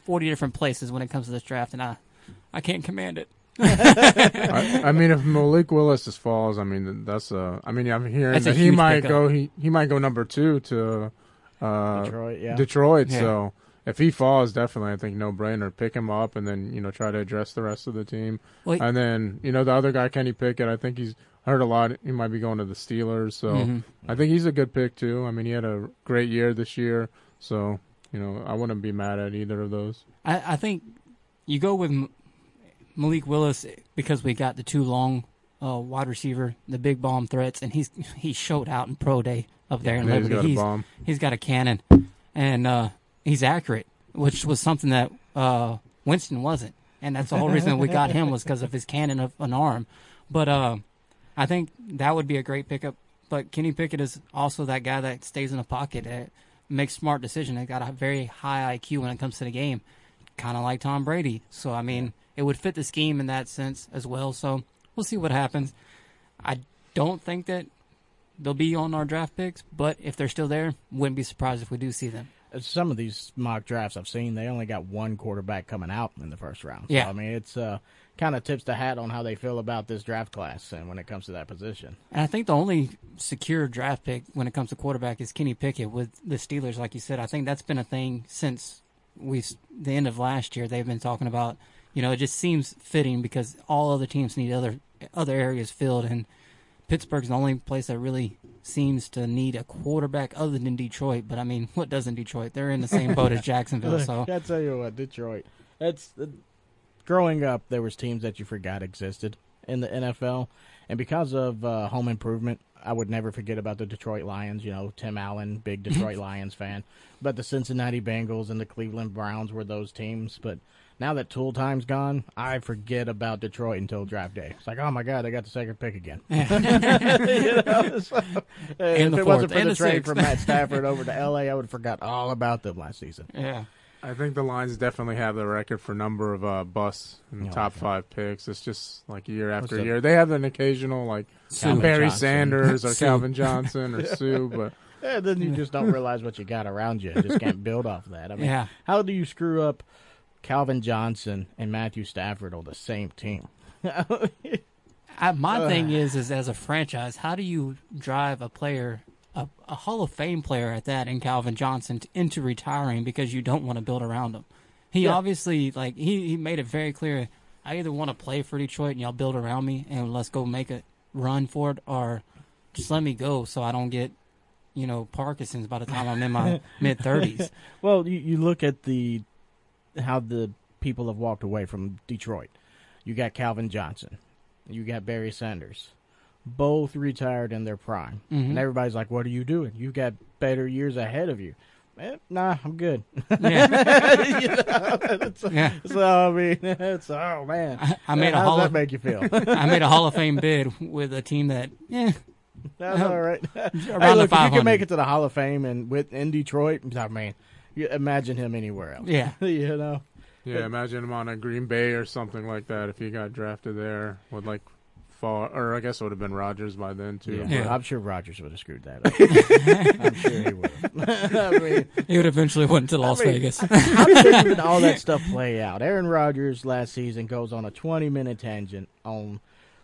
40 different places when it comes to this draft, and I, I can't command it. I, I mean, if Malik Willis just falls, I mean, that's a. I mean, I'm hearing that he might pickup. go. He he might go number two to uh, Detroit, yeah. Detroit. Yeah. So if he falls, definitely, I think no brainer. Pick him up and then you know try to address the rest of the team. Well, And then you know the other guy, Kenny Pickett. I think he's heard a lot. He might be going to the Steelers. So Mhm. I think he's a good pick too. I mean, he had a great year this year. So you know, I wouldn't be mad at either of those. I, I think you go with M- Malik Willis because we got the two long uh, wide receiver, the big bomb threats, and he's he showed out in pro day up there in And he's Liberty. got a bomb. he's got a cannon, and uh, he's accurate, which was something that uh, Winston wasn't, and that's the whole reason we got him was because of his cannon of an arm. But uh, I think that would be a great pickup. But Kenny Pickett is also that guy that stays in the pocket, that makes smart decisions. They got a very high IQ when it comes to the game, kind of like Tom Brady. So I mean, it would fit the scheme in that sense as well. So we'll see what happens. I don't think that they'll be on our draft picks, but if they're still there, wouldn't be surprised if we do see them. Some of these mock drafts I've seen, they only got one quarterback coming out in the first round. So, Yeah. I mean, it's uh, kind of tips the hat on how they feel about this draft class and when it comes to that position. And I think the only secure draft pick when it comes to quarterback is Kenny Pickett with the Steelers. Like you said, I think that's been a thing since we the end of last year. They've been talking about, you know, it just seems fitting because all other teams need other other areas filled, and Pittsburgh's the only place that really seems to need a quarterback other than Detroit. But I mean, what doesn't Detroit? They're in the same boat as Jacksonville. So I tell you what, Detroit. That's uh, growing up. There was teams that you forgot existed in the NFL, and because of uh, home improvement, I would never forget about the Detroit Lions. You know, Tim Allen, big Detroit Lions fan. But the Cincinnati Bengals and the Cleveland Browns were those teams. But now that Tool Time's gone, I forget about Detroit until draft day. It's like, oh my god, they got the second pick again. you know, so, And if the it wasn't for the the trade sixth. from Matt Stafford over to LA, I would have forgot all about them last season. yeah, I think the Lions definitely have the record for number of uh, busts in the Oh, top okay. five picks. It's just like year What's after the- year. They have an occasional like Suh. Barry Johnson. Sanders or Calvin Johnson or Suh, but And then you just don't realize what you got around you. and just can't build off that. I mean, yeah. how do you screw up Calvin Johnson and Matthew Stafford on the same team? I, my thing is, is as a franchise, how do you drive a player, a, a Hall of Fame player at that, in Calvin Johnson t- into retiring because you don't want to build around him? He Yeah. obviously, like, he, he made it very clear. I either want to play for Detroit and y'all build around me and let's go make a run for it, or just let me go so I don't get, you know, Parkinson's by the time I'm in my mid thirties. Well, you, you look at the how the people have walked away from Detroit. You got Calvin Johnson, you got Barry Sanders, both retired in their prime, Mhm. and everybody's like, "What are you doing? You've got better years ahead of you." Eh, nah, I'm good. Yeah, You know, it's- yeah. So I mean, it's oh man. I, I made a How Hall does of make you feel? I made a Hall of Fame bid with a team that, yeah, That's all right. around Hey, the look, if you can make it to the Hall of Fame and with in Detroit, I mean, you imagine him anywhere else. Yeah. you know. yeah, imagine him on a Green Bay or something like that if he got drafted there. Would like fall, or I guess it would have been Rodgers by then too. Yeah, Yeah. I'm sure Rodgers would have screwed that up. I'm sure he would. have. I mean, He would eventually went to Las I mean, Vegas. how did all that stuff play out? Aaron Rodgers last season goes on a 20 minute tangent on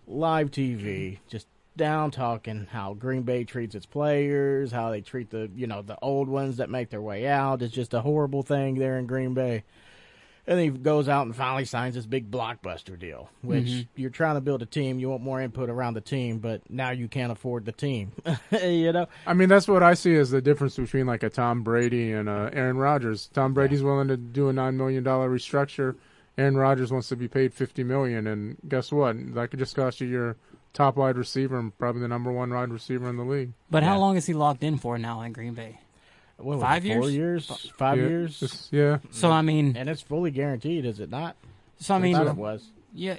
live TV, just down talking how Green Bay treats its players, how they treat the you know the old ones that make their way out. It's just a horrible thing there in Green Bay. And then he goes out and finally signs this big blockbuster deal, which Mm-hmm. you're trying to build a team. You want more input around the team, but now you can't afford the team. you know, I mean, that's what I see as the difference between like a Tom Brady and uh, Aaron Rodgers. Tom Brady's willing to do a nine million dollar restructure. Aaron Rodgers wants to be paid fifty million, and guess what? That could just cost you your top wide receiver and probably the number one wide receiver in the league. But Yeah. how long is he locked in for now in Green Bay? What was Five it, Four years? years? Five yeah, years? yeah. So I mean, and it's fully guaranteed, is it not? so I mean, thought it was. yeah,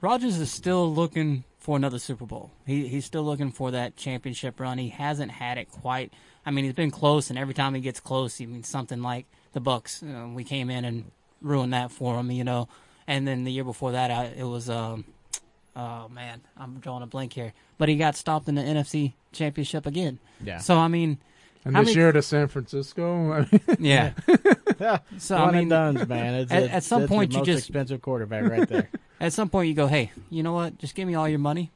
Rodgers is still looking for another Super Bowl. He he's still looking for that championship run. He hasn't had it quite. I mean, he's been close, and every time he gets close, he means something like the Bucks. You know, we came in and ruined that for him, you know. And then the year before that, I, it was um, oh man, I'm drawing a blank here. But he got stopped in the NFC Championship again. Yeah. So I mean, And How this many- year to San Francisco, I mean, yeah. so One I mean, and done's, man. It's, at- it's- at some it's point the you most just- expensive quarterback right there. at some point you go, hey, you know what? Just give me all your money.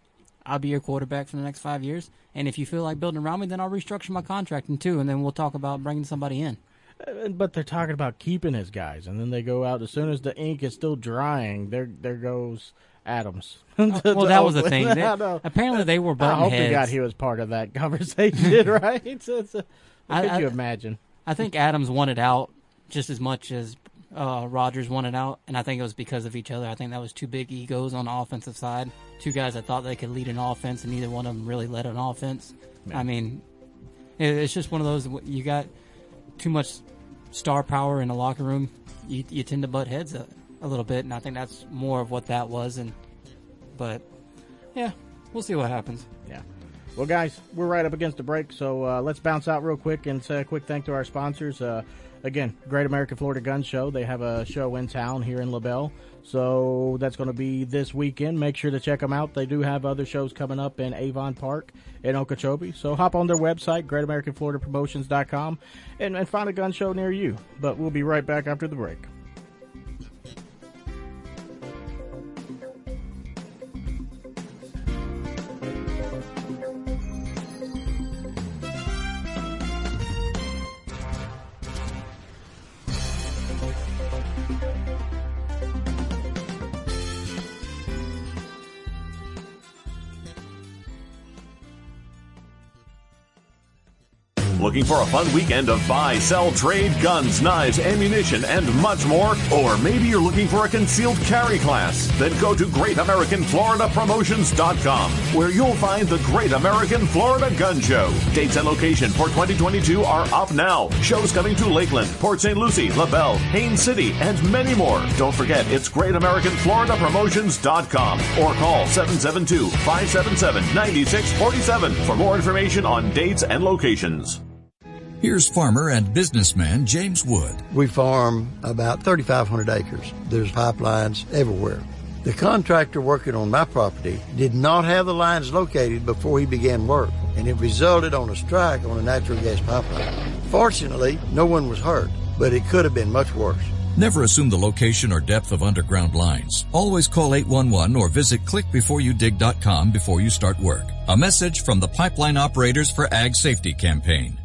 I'll be your quarterback for the next five years. And if you feel like building around me, then I'll restructure my contract in two, and then we'll talk about bringing somebody in. Uh, but they're talking about keeping his guys, and then they go out as soon as the ink is still drying. There, there goes Adams. well, that was the thing. They- apparently, they were I hope heads. God he was part of that conversation, right? So it's a, I- could I- you imagine? I think Adams wanted out just as much as uh, Rodgers wanted out, and I think it was because of each other. I think that was two big egos on the offensive side. Two guys that thought they could lead an offense, and neither one of them really led an offense. Yeah. I mean, it, it's just one of those. You got too much star power in the locker room. You, you tend to butt heads a, a little bit, and I think that's more of what that was. And but yeah, we'll see what happens. Yeah. Well, guys, we're right up against the break, so uh, let's bounce out real quick and say a quick thank to our sponsors. Uh, again, Great American Florida Gun Show. They have a show in town here in LaBelle, so that's going to be this weekend. Make sure to check them out. They do have other shows coming up in Avon Park in Okeechobee, so hop on their website, GreatAmericanFloridaPromotions.com, and, and find a gun show near you. But we'll be right back after the break. For a fun weekend of buy, sell, trade, guns, knives, ammunition, and much more? Or maybe you're looking for a concealed carry class? Then go to GreatAmericanFloridaPromotions.com, where you'll find the Great American Florida Gun Show. Dates and location for 2022 are up now. Shows coming to Lakeland, Port St. Lucie, LaBelle, Haines City, and many more. Don't forget, it's GreatAmericanFloridaPromotions.com or call 772-577-9647 for more information on dates and locations. Here's farmer and businessman James Wood. We farm about 3,500 acres. There's pipelines everywhere. The contractor working on my property did not have the lines located before he began work, and it resulted on a strike on a natural gas pipeline. Fortunately, no one was hurt, but it could have been much worse. Never assume the location or depth of underground lines. Always call 811 or visit clickbeforeyoudig.com before you start work. A message from the Pipeline Operators for Ag Safety campaign.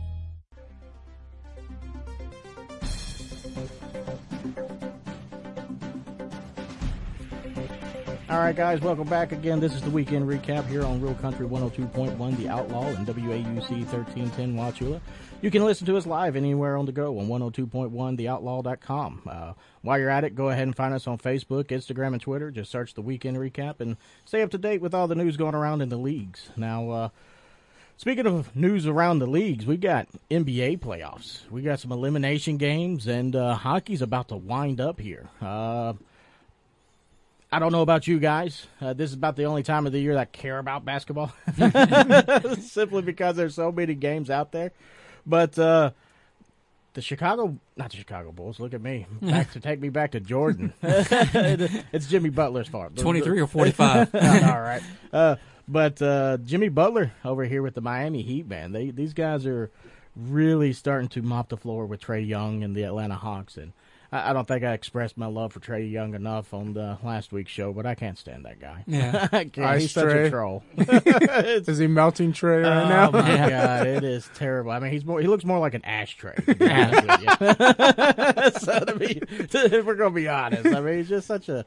All right, guys, welcome back again. This is the weekend recap here on Real Country 102.1 The Outlaw and WAUC 1310 Wauchula. You can listen to us live anywhere on the go on 102.1theoutlaw.com. Uh, while you're at it, go ahead and find us on Facebook, Instagram, and Twitter. Just search the weekend recap and stay up to date with all the news going around in the leagues. Now, uh, Speaking of news around the leagues, we got NBA playoffs. We got some elimination games, and uh, hockey's about to wind up here. Uh, I don't know about you guys. Uh, this is about the only time of the year that I care about basketball, simply because there's so many games out there. But uh, the Chicago, not the Chicago Bulls. Look at me, back to take me back to Jordan. it's Jimmy Butler's fault. 23 or 45. all right. Uh, but uh, Jimmy Butler over here with the Miami Heat, man, they these guys are really starting to mop the floor with Trae Young and the Atlanta Hawks, and I, I don't think I expressed my love for Trae Young enough on the last week's show, but I can't stand that guy. Yeah. I can't. Ice He's such a troll. Is he melting Trae right Oh now? my god, it is terrible. I mean, he's more. He looks more like an ashtray. To be honest with you. so to be, if we're gonna be honest, I mean, he's just such a,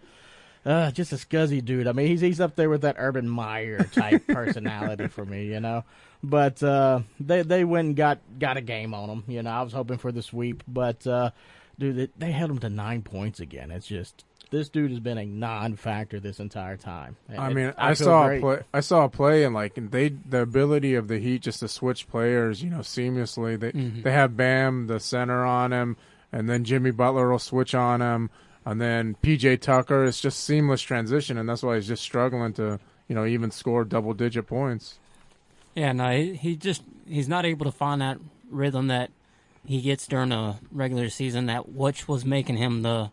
uh, just a scuzzy dude. I mean, he's he's up there with that Urban Meyer type personality for me, you know. But uh, they they went and got got a game on him. You know, I was hoping for the sweep, but uh, dude, they, they held him to nine points again. It's just. This dude has been a non-factor this entire time. I It- mean, I, feel saw a play. I saw a play, and like they, the ability of the Heat just to switch players, you know, seamlessly. They Mm-hmm. they have Bam, the center, on him, and then Jimmy Butler will switch on him, and then PJ Tucker. It's just seamless transition, and that's why he's just struggling to, you know, even score double digit points. Yeah, no, he, he just he's not able to find that rhythm that he gets during the regular season. That which was making him the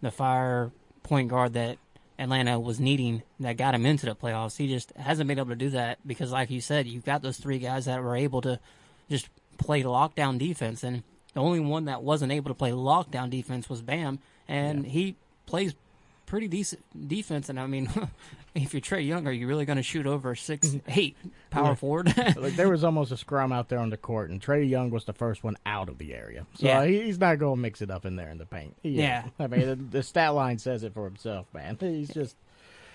the fire point guard that Atlanta was needing that got him into the playoffs. He just hasn't been able to do that because, like you said, you've got those three guys that were able to just play lockdown defense, and the only one that wasn't able to play lockdown defense was Bam, and he plays pretty decent defense. And I mean, if you're Trae Young, are you really going to shoot over six mm-hmm. eight power forward? like there was almost a scrum out there on the court, and Trae Young was the first one out of the area. So Yeah. he, he's not going to mix it up in there in the paint. He Yeah. I mean the, the stat line says it for himself, man. He's just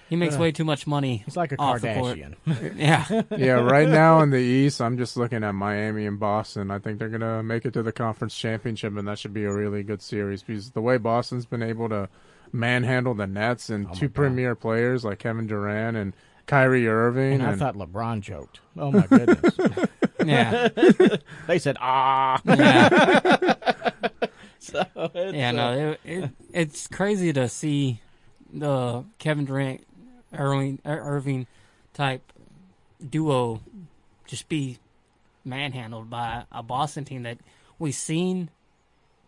he makes uh, way too much money. he's like a off the. Kardashian. Yeah, Yeah, right now in the East, I'm just looking at Miami and Boston. I think they're gonna make it to the conference championship, and that should be a really good series because the way Boston's been able to manhandle the Nets and two premier players like Kevin Durant and Kyrie Irving, and I and thought LeBron joked. Oh my goodness! yeah, they said ah. yeah. so it's, yeah, uh, no, it, it, it's crazy to see the Kevin Durant, Irving, Irving type duo just be manhandled by a Boston team that we've seen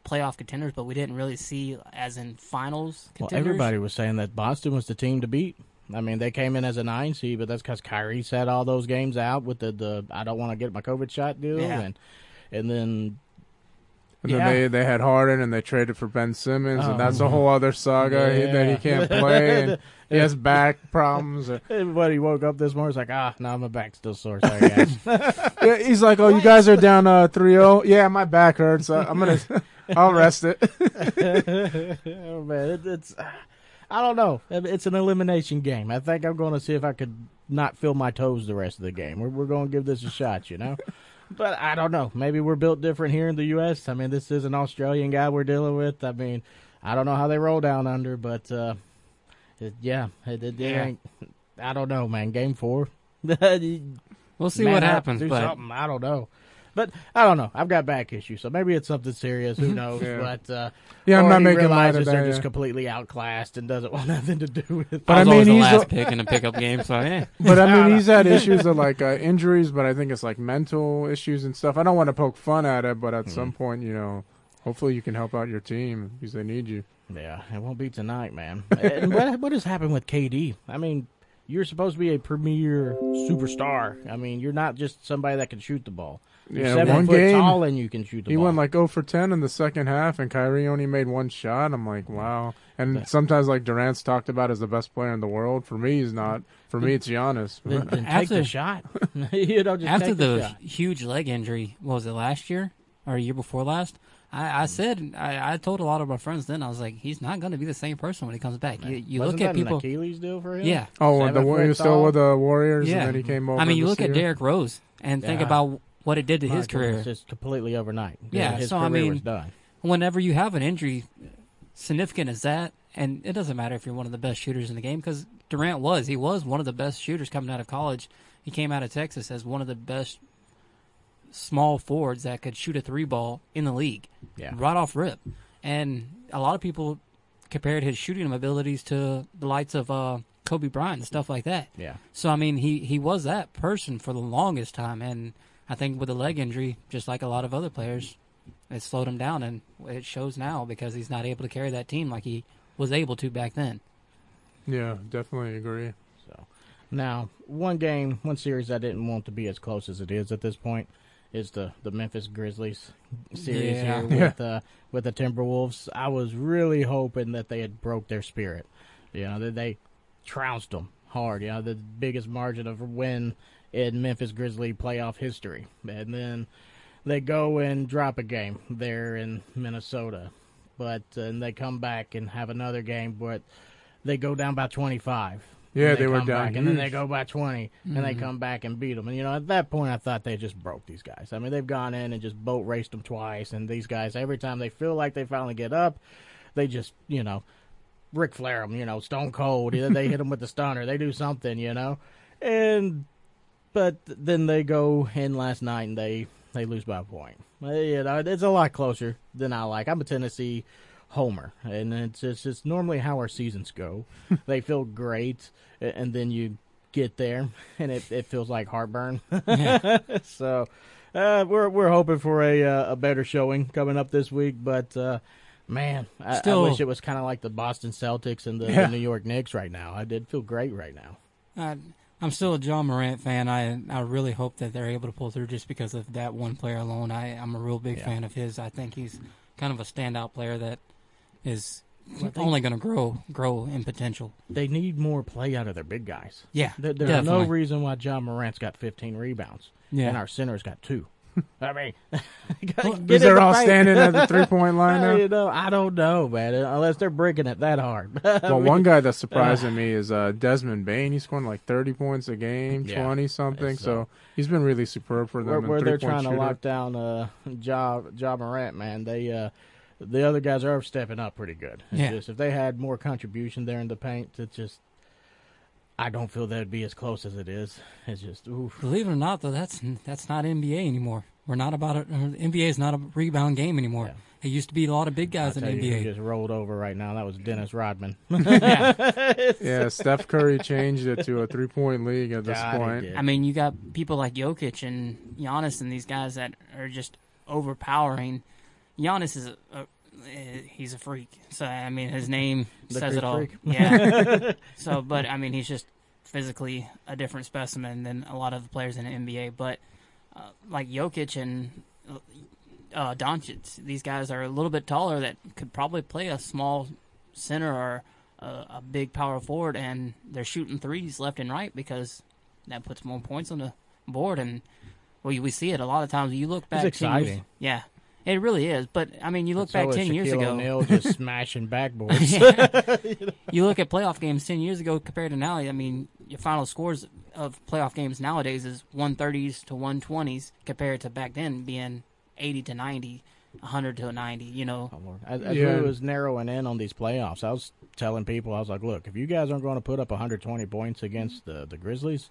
playoff contenders, but we didn't really see as in finals Well, everybody was saying that Boston was the team to beat. I mean, they came in as a nine seed, but that's because Kyrie sat all those games out with the, the I don't want to get my COVID shot deal, Yeah. and and then and then they they had Harden and they traded for Ben Simmons, Oh. and that's a whole other saga he- that he can't play, and he has back problems. everybody woke up this morning was like, ah, no, my back's still sore. Sorry, guys. Yeah, he's like, "Oh, you guys are down uh 3-0. Yeah, my back hurts. Uh, I'm gonna, I'll rest it." oh man, it, it's I don't know. It's an elimination game. I think I'm going to see if I could not feel my toes the rest of the game. We're, we're going to give this a shot, you know. But I don't know. Maybe we're built different here in the U.S. I mean, this is an Australian guy we're dealing with. I mean, I don't know how they roll down under, but uh, it, yeah, it, it, Yeah. I don't know, man. Game four. We'll see Man what happens, do but something. I don't know. But I don't know. I've got back issues, so maybe it's something serious. Who knows? Yeah. But uh, Yeah, I'm not making light of realizes that. they're yeah. just completely outclassed and doesn't want nothing to do with. it. But I I mean, always the he's last a- pick in a pickup game, so yeah. But I mean, he's had issues of like uh, injuries, but I think it's like mental issues and stuff. I don't want to poke fun at it, but at some point, you know, hopefully you can help out your team because they need you. Yeah, it won't be tonight, man. and what what has happened with KD? I mean, you're supposed to be a premier superstar. I mean, you're not just somebody that can shoot the ball. You're Yeah, seven one foot game tall and you can shoot the he ball. went like 0 for 10 in the second half, and Kyrie only made one shot. I'm like, wow. And sometimes like Durant's talked about as the best player in the world. For me, he's not. For me, it's Giannis. then, then take After- the shot. you know, just After take the, the shot. huge leg injury, what was it last year or a year before last? I, I hmm. said I, I told a lot of my friends then I was like, he's not going to be the same person when he comes back. You, you look at that people, an Achilles deal for him? yeah. Oh, Seven the foot he was still with the Warriors, Yeah. and then he came over. I mean, you this look at year. Derrick Rose and think about what it did to his career. just completely overnight. Yeah, his so, I mean, was done. Whenever you have an injury significant as that, and it doesn't matter if you're one of the best shooters in the game, because Durant was. He was one of the best shooters coming out of college. He came out of Texas as one of the best small forwards that could shoot a three ball in the league. Yeah. Right off rip. And a lot of people compared his shooting abilities to the likes of uh, Kobe Bryant and stuff like that. Yeah. So I mean, he he was that person for the longest time, and I think with the leg injury, just like a lot of other players, it slowed him down, and it shows now because he's not able to carry that team like he was able to back then. Yeah, definitely agree. So now, one game, one series I didn't want to be as close as it is at this point is the the Memphis Grizzlies series Yeah. here with uh, with the Timberwolves. I was really hoping that they had broke their spirit. You know, that they trounced them hard. You know, the biggest margin of win in Memphis Grizzly playoff history, and then they go and drop a game there in Minnesota, but uh, and they come back and have another game, but they go down by twenty five. Yeah, And they were down back, and then they go by 20 and they come back and beat them. And you know, at that point, I thought they just broke these guys. I mean, they've gone in and just boat raced them twice, and these guys, every time they feel like they finally get up, they just you know, Ric Flair them. You know, Stone Cold. Either they hit them with the stunner, they do something. You know, and but then they go in last night and they they lose by a point. Uh, You know, it's a lot closer than I like. I'm a Tennessee homer, and it's it's just normally how our seasons go. they feel great, and then you get there, and it it feels like heartburn. so. Uh, we're we're hoping for a uh, a better showing coming up this week, but uh, man, I, I Still- wish it was kind of like the Boston Celtics and the, Yeah. the New York Knicks right now. I did feel great right now. I'm still a Ja Morant fan. I I really hope that they're able to pull through just because of that one player alone. I I'm a real big Yeah. fan of his. I think he's kind of a standout player that is Well, they- only going to grow grow in potential. They need more play out of their big guys. Yeah, There, there's no reason why Ja Morant's got 15 rebounds Yeah. and our center's got two. I mean, Because they're the all paint. standing at the three point line now. you know, I don't know, man. Unless they're breaking it that hard. Well, mean, one guy that's surprising me is uh, Desmond Bane. He's scoring like 30 points a game, Yeah. 20 something. It's, uh, So he's been really superb for them. where, where they're trying to lock down uh, Job ja Morant, man, they uh, the other guys are stepping up pretty good. It's Yeah. just if they had more contribution there in the paint, it just I don't feel that'd be as close as it is. It's just oof. Believe it or not, though, that's that's not NBA anymore. We're not about it. Uh, NBA is not a rebound game anymore. Yeah. It used to be a lot of big I'll guys in tell you who NBA. just rolled over right now. That was Dennis Rodman. Yeah, Steph Curry changed it to a three point league at this God, point. I mean, you got people like Jokic and Giannis and these guys that are just overpowering. Giannis is a, a he's a freak. So I mean, his name The says it all. freak. Yeah. so, but I mean, he's just physically a different specimen than a lot of the players in the NBA. But uh, like Jokic and uh, Doncic, these guys are a little bit taller that could probably play a small center or a, a big power forward, and they're shooting threes left and right because that puts more points on the board. And well, we see it a lot of times. You look back, 10 years- exciting. yeah, it really is. But I mean, you look So back is ten years Shaquille ago. O'Neal just smashing backboards. you look at playoff games 10 years ago compared to now, I mean, your final scores of playoff games nowadays is 130s to 120s compared to back then being 80 to 90, 100 to 90, you know. Oh, As, as Yeah. we was narrowing in on these playoffs, I was telling people, I was like, look, if you guys aren't going to put up 120 points against the, the Grizzlies,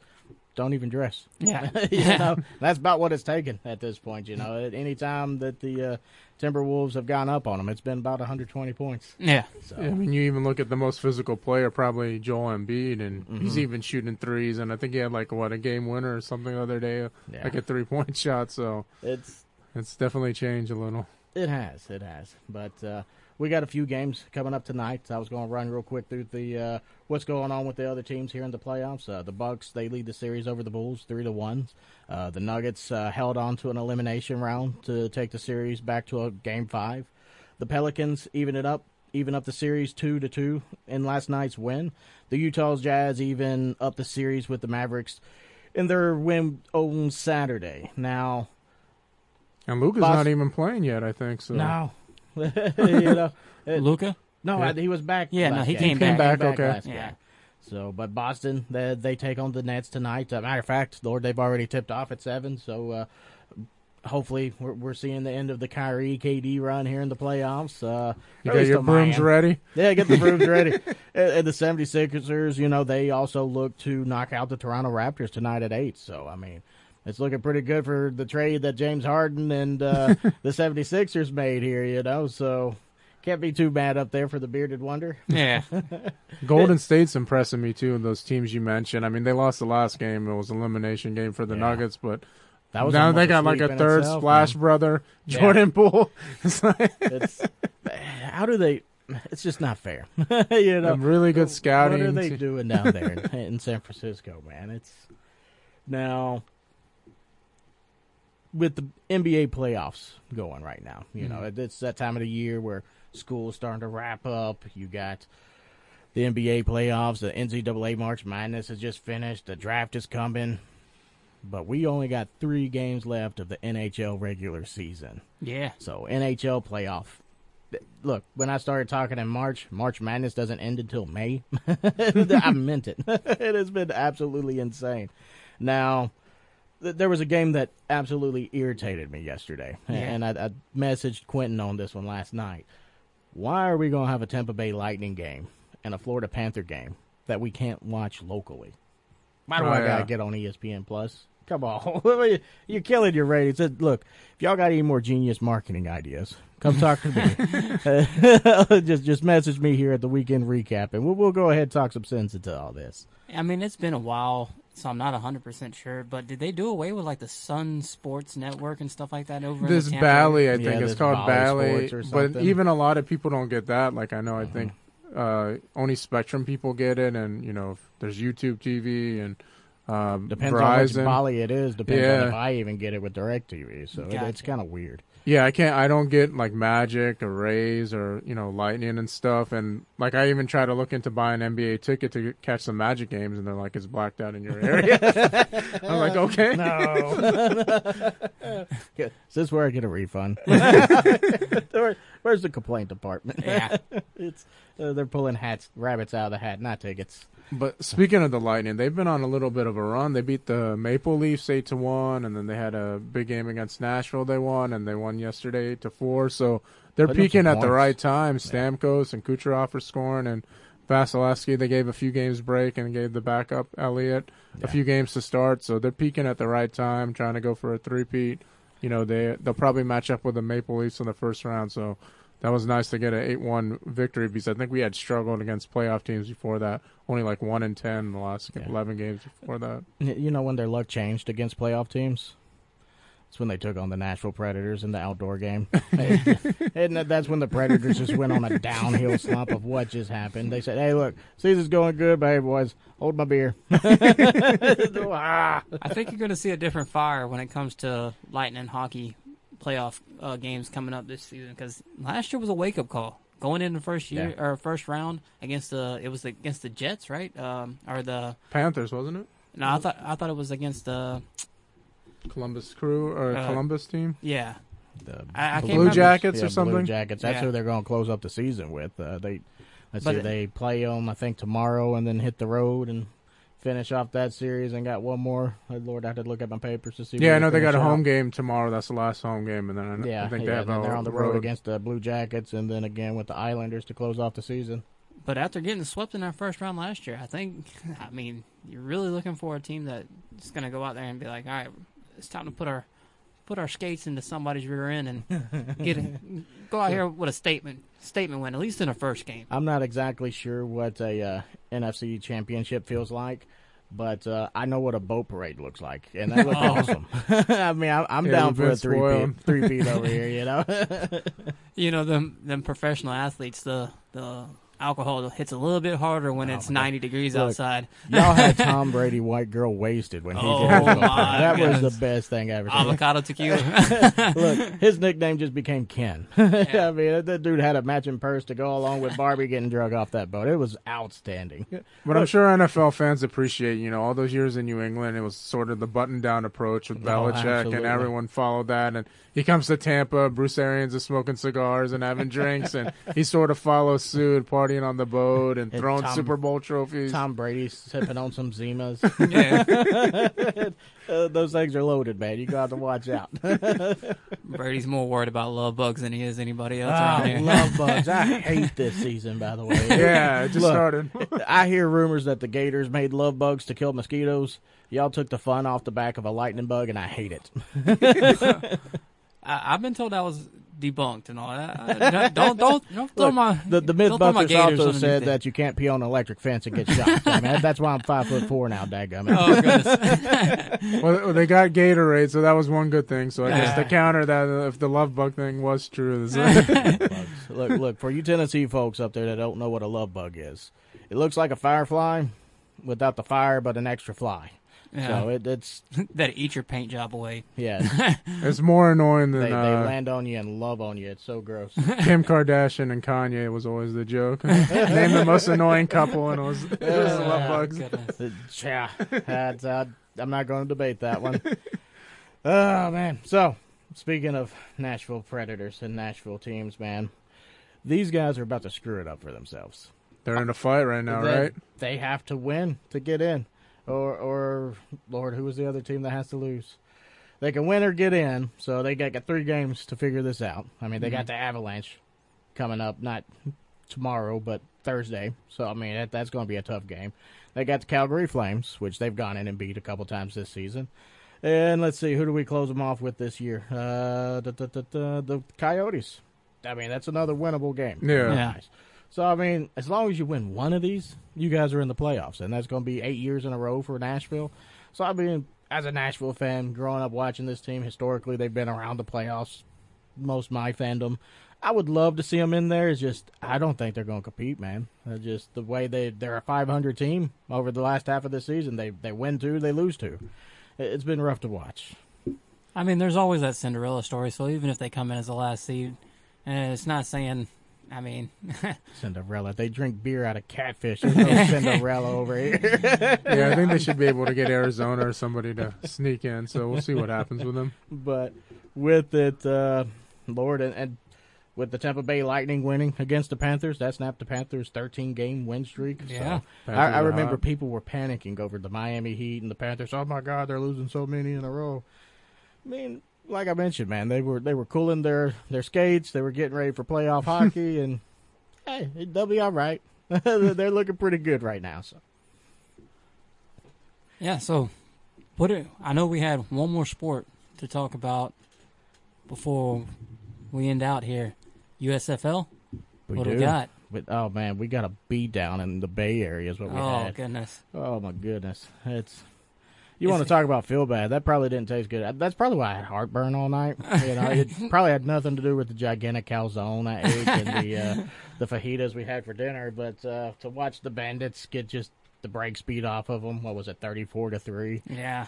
don't even dress. Yeah. you know, that's about what it's taken at this point. You know, at any time that the uh, Timberwolves have gone up on them, it's been about 120 points. Yeah. So I mean, you even look at the most physical player, probably Joel Embiid, and Mm-hmm. he's even shooting threes. And I think he had like what a game winner or something the other day, Yeah. like a three point shot. So it's it's definitely changed a little. It has, it has. But uh, we got a few games coming up tonight. I was going to run real quick through the uh, what's going on with the other teams here in the playoffs. Uh, the Bucks they lead the series over the Bulls three to one. Uh, the Nuggets uh, held on to an elimination round to take the series back to a game five. The Pelicans even it up, even up the series two to two in last night's win. The Utah Jazz even up the series with the Mavericks in their win on Saturday. Now And Luka's Bos- not even playing yet. I think so. no, you know. it- Luka? No. I, he was back. Yeah, no, he game. came Came back. back, okay. last Yeah. game. So, but Boston, they, they take on the Nets tonight. Uh, matter of fact, Lord, they've already tipped off at seven. So, uh, hopefully, we're, we're seeing the end of the Kyrie KD run here in the playoffs. Uh, You got your brooms ready? Yeah, get the brooms ready. And, and the 76ers, you know, they also look to knock out the Toronto Raptors tonight at 8. So, I mean, it's looking pretty good for the trade that James Harden and uh, the 76ers made here, you know. So, can't be too bad up there for the bearded wonder. Yeah. Golden State's impressing me too. Those teams you mentioned. I mean, they lost the last game. It was an elimination game for the Yeah. Nuggets, but That was now they got like a third itself, splash man. brother, Yeah. Jordan Poole. It's like It's how do they? It's just not fair, you know. a really good scouting. What are they doing down there in, in San Francisco, man? It's now with the NBA playoffs going right now. You know, mm-hmm. it's that time of the year where school's starting to wrap up. You got the NBA playoffs, the NCAA March Madness has just finished, the draft is coming. But we only got three games left of the NHL regular season. Yeah. So NHL playoff. Look, when I started talking in March, March Madness doesn't end until May. I meant it. it has been absolutely insane. Now, there was a game that absolutely irritated me yesterday, Yeah. and I, I messaged Quentin on this one last night. Why are we going to have a Tampa Bay Lightning game and a Florida Panther game that we can't watch locally? Why do Oh, I yeah. gotta get on ESPN Plus? Come on, you're killing your ratings. Look, if y'all got any more genius marketing ideas, come talk to me. just just message me here at the weekend recap, and we'll, we'll go ahead and talk some sense into all this. I mean, it's been a while, so I'm not 100% sure, but did they do away with like the Sun Sports Network and stuff like that over in This the Bally, I Yeah, think it's called Bally Bally, Sports or but something. Mm-hmm. even a lot of people don't get that. Like I know, I think uh, only Spectrum people get it, and you know, there's YouTube TV and um, Depends on which Verizon. volley it is. Depends on if I even get it with Directv. So it, it's kind of weird. Yeah, I can't. I don't get like Magic or Rays or you know Lightning and stuff. And like I even try to look into buying an NBA ticket to catch some Magic games, and they're like it's blacked out in your area. I'm like, okay. No. Is this where I get a refund? Where's the complaint department? Yeah. it's uh, they're pulling hats, rabbits out of the hat, not tickets. But speaking of the Lightning, they've been on a little bit of a run. They beat the Maple Leafs eight to one, and then they had a big game against Nashville. They won, and they won yesterday eight to four. So they're Putting peaking at the right time. Stamkos and Kucherov are scoring, and Vasilevskiy they gave a few games break and gave the backup Elliott a few games to start. So they're peaking at the right time, trying to go for a three-peat. You know they they'll probably match up with the Maple Leafs in the first round. So that was nice to get an eight-one victory because I think we had struggled against playoff teams before that. Only like one in ten in the last Yeah. eleven games before that. You know when their luck changed against playoff teams? It's when they took on the Nashville Predators in the outdoor game. and that's when the Predators just went on a downhill slump of what just happened. They said, hey, look, season's going good, but hey, boys, hold my beer. I think you're going to see a different fire when it comes to Lightning hockey playoff uh, games coming up this season because last year was a wake up call. Going in the first year Yeah. or first round against the it was against the Jets, right? Um, or the Panthers, wasn't it? no, I thought I thought it was against the Columbus Crew or Uh, Columbus team. yeah. the I- I can't Blue. Jackets Yeah, or something. Blue Jackets. That's Yeah. who they're going to close up the season with. Uh, they let's But see, it- they play them I think tomorrow and then hit the road and finish off that series and got one more. Oh, Lord, I had to look at my papers to see. Yeah, I know they got a home out. game tomorrow. That's the last home game, and then I, Yeah, I think yeah, they have and then a they're on the road, against the Blue Jackets, and then again with the Islanders to close off the season. But after getting swept in our first round last year, I think I mean you're really looking for a team that's going to go out there and be like, all right, it's time to put our put our skates into somebody's rear end and get a, go out here with a statement statement win at least in a first game. I'm not exactly sure what a uh, NFC championship feels like, but uh, I know what a boat parade looks like, and that looked awesome. I mean, I'm, I'm Yeah, down for a three-peat, three feet over here. You know, You know them them professional athletes the the alcohol hits a little bit harder when it's 90 degrees Look, outside. y'all had Tom Brady white girl wasted when he Oh, did his boat. That was the best thing ever. Avocado tequila. Look, his nickname just became Ken. Yeah. I mean, that dude had a matching purse to go along with Barbie getting drug off that boat. It was outstanding. But I'm sure NFL fans appreciate, you know, all those years in New England. It was sort of the button-down approach with Oh, Belichick, absolutely. and everyone followed that. And he comes to Tampa. Bruce Arians is smoking cigars and having drinks, and he sort of follows suit, partying on the boat and And throwing Tom- Super Bowl trophies. Tom Brady sipping on some Zimas. Uh, those things are loaded, man. You got to watch out. Brady's more worried about love bugs than he is anybody else around here. love bugs. I hate this season, by the way. yeah, it just Look. started. I hear rumors that the Gators made love bugs to kill mosquitoes. Y'all took the fun off the back of a lightning bug, and I hate it. I, I've been told that was debunked and all that. Don't don't don't throw Look, my The, the don't throw Mythbusters also said it. that you can't pee on an electric fence and get shot. I mean, that's why I'm five foot four now, dadgummit. Oh goodness! well, they got Gatorade, so that was one good thing. So I guess Yeah. the counter that uh, if the love bug thing was true, this- Look, look, for you Tennessee folks up there that don't know what a love bug is, it looks like a firefly without the fire but an extra fly. Yeah. So it, it's that eat your paint job away. yeah, It's more annoying than they, they uh, land on you and love on you. It's so gross. Kim Kardashian and Kanye was always the joke. Name the most annoying couple, and it was, it was the love bugs. Goodness. Uh, Yeah, that's, uh, I'm not going to debate that one. Oh man. So speaking of Nashville Predators and Nashville teams, man, these guys are about to screw it up for themselves. They're in a fight right now, they, right? They have to win to get in, or or Lord, who was the other team that has to lose? They can win or get in, so they got, got three games to figure this out. I mean, they got the Avalanche coming up, not tomorrow, but Thursday. So I mean, that, that's going to be a tough game. They got the Calgary Flames, which they've gone in and beat a couple times this season. And let's see, who do we close them off with this year? Uh, da, da, da, da, the Coyotes. I mean, that's another winnable game. Yeah. Yeah. Nice. So I mean, as long as you win one of these, you guys are in the playoffs, and that's going to be eight years in a row for Nashville. So I mean, as a Nashville fan, growing up watching this team, historically they've been around the playoffs. Most my fandom, I would love to see them in there. It's just I don't think they're going to compete, man. They're just the way they they're a 500 team over the last half of the season. They they win two, they lose two. It- It's been rough to watch. I mean, there's always that Cinderella story. So even if they come in as the last seed, and it's not saying. I mean, Cinderella. They drink beer out of catfish. There's no Cinderella over here. Yeah, I think they should be able to get Arizona or somebody to sneak in. So we'll see what happens with them. but with it, uh, Lord, and, and with the Tampa Bay Lightning winning against the Panthers, that snapped the Panthers' 13 game win streak. So Yeah. I, I remember hot. people were panicking over the Miami Heat and the Panthers. Oh my God, they're losing so many in a row. I mean, like I mentioned, man, they were they were cooling their their skates. They were getting ready for playoff hockey, and hey, they'll be all right. they're looking pretty good right now. So yeah. So, what? It, I know we had one more sport to talk about before we end out here. USFL. we what do do. we got? But oh man, we got a beat down in the Bay Area is what we Oh had. Oh goodness. Oh my goodness, it's. You want to talk about feel bad? That probably didn't taste good. That's probably why I had heartburn all night. You know, it probably had nothing to do with the gigantic calzone I ate and the uh, the fajitas we had for dinner. But uh, to watch the Bandits get just the break speed off of them, what was it, thirty four to three? Yeah.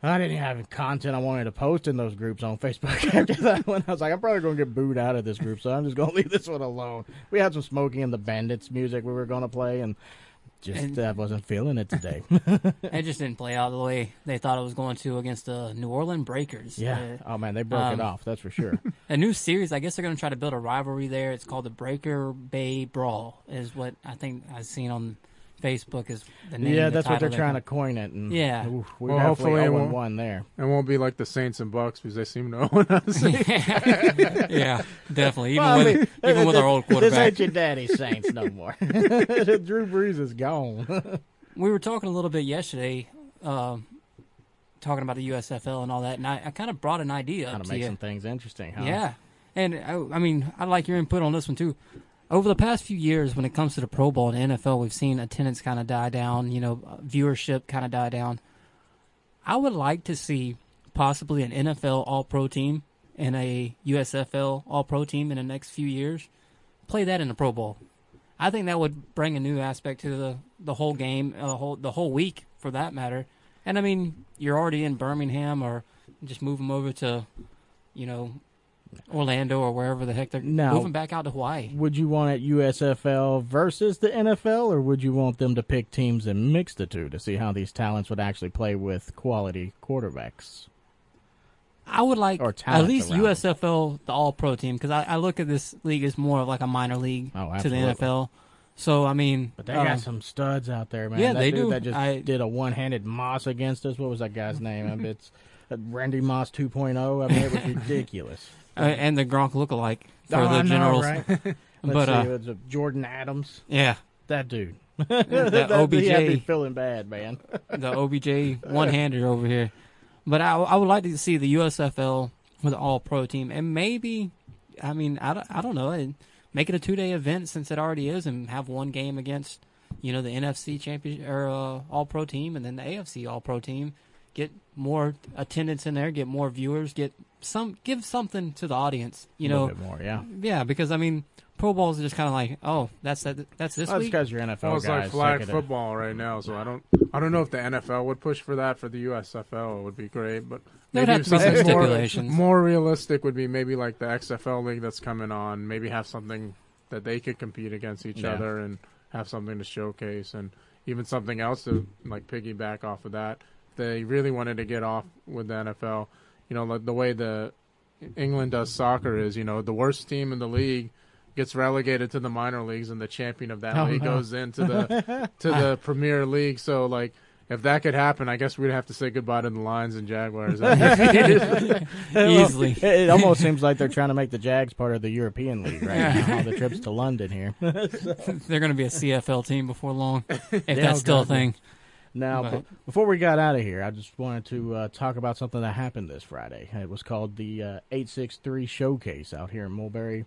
I didn't have content I wanted to post in those groups on Facebook after that one. I was like, I'm probably going to get booed out of this group, so I'm just going to leave this one alone. We had some Smokey and the Bandits music we were going to play, and just And- uh, wasn't feeling it today. It just didn't play out the way they thought it was going to against the New Orleans Breakers. yeah. Uh, Oh man, they broke it um, off. That's for sure. a new series. I guess they're going to try to build a rivalry there. It's called the Breaker Bay Brawl, is what I think I've seen on Facebook. Is the name? yeah, the that's what they're trying they to coin it. And Yeah. oof, we're Well, hopefully it won't, one there. It won't be like the Saints and Bucks because they seem to own us. call. yeah, definitely. Even Well, I with mean, even with our old quarterback. This quarterback, ain't your daddy's Saints no more. Drew Brees is gone. we were talking a little bit yesterday, um, talking about the USFL and all that, and I, I kind of brought an idea Kind up of to make you. some things interesting, huh? Yeah, and I, I mean, I'd like your input on this one too. Over the past few years, when it comes to the Pro Bowl and NFL, we've seen attendance kind of die down. You know, uh, viewership kind of die down. I would like to see possibly an NFL All Pro team and a USFL All Pro team in the next few years. Play that in the Pro Bowl. I think that would bring a new aspect to the the whole game, uh, whole the whole week for that matter. And I mean, you're already in Birmingham, or just move them over to, you know, Orlando or wherever the heck they're Now- moving back out to Hawaii. Would you want it USFL versus the NFL, or would you want them to pick teams and mix the two to see how these talents would actually play with quality quarterbacks? I would like Or at least. USFL, the All Pro team, because I, I look at this league as more of like a minor league Oh, to the. NFL. So I mean, But they uh, got some studs out there, man. yeah, that they do. That just I- did a one-handed Moss against us. What was that guy's name? I mean, it's uh, Randy Moss 2.0. I mean, it was ridiculous. Uh, and the Gronk lookalike for Oh, the I know, Generals. right? Let's But see, uh, it was uh, Jordan Adams. yeah, That dude. the That- He had me OBJ, feeling bad, man. the OBJ one hander over here. But I, I would like to see the USFL with an All Pro team, and maybe, I mean, I don't, I don't know, and make it a two day event since it already is, and have one game against, you know, the NFC champion or uh, All Pro team, and then the AFC All Pro team. Get more attendance in there, get more viewers, get some, give something to the audience. You a know, little bit more, yeah. yeah, because I mean, Pro Bowl is just kind of like, oh, that's that, that's this oh, Well, that's week. because you're NFL Well, it's guys. like flag taking it- football right now, so I don't, I don't know if the NFL would push for that. For the USFL, it would be great, but maybe have to be some something more, more realistic would be maybe like the XFL league that's coming on. Maybe have something that they could compete against each Yeah. other and have something to showcase, and even something else to like piggyback off of that. They really wanted to get off with the NFL, you know, like the way the England does soccer is, you know, the worst team in the league gets relegated to the minor leagues, and the champion of that Oh, league no. goes into the to the Premier League. So, like, if that could happen, I guess we'd have to say goodbye to the Lions and Jaguars. Easily. It, it almost seems like they're trying to make the Jags part of the European League right now. All the trips to London here. They're going to be a CFL team before long, if Yeah, that's still a God, yeah. thing. Now, Right. b- before we got out of here, I just wanted to uh, talk about something that happened this Friday. It was called the uh, 863 Showcase out here in Mulberry,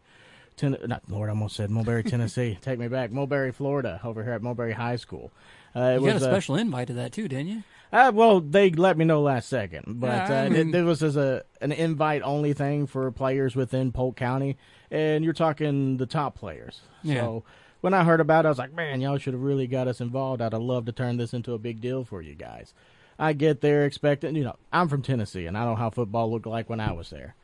ten- not Lord, I almost said Mulberry, Tennessee. Take me back, Mulberry, Florida, over here at Mulberry High School. Uh, You was got a uh, special invite to that too, didn't you? Uh, well, they let me know last second, but Yeah, I uh, mean- it, it was as a an invite only thing for players within Polk County, and you're talking the top players. Yeah. So when I heard about it, I was like, man, y'all should have really got us involved. I'd have loved to turn this into a big deal for you guys. I get there expecting, you know, I'm from Tennessee, and I know how football looked like when I was there.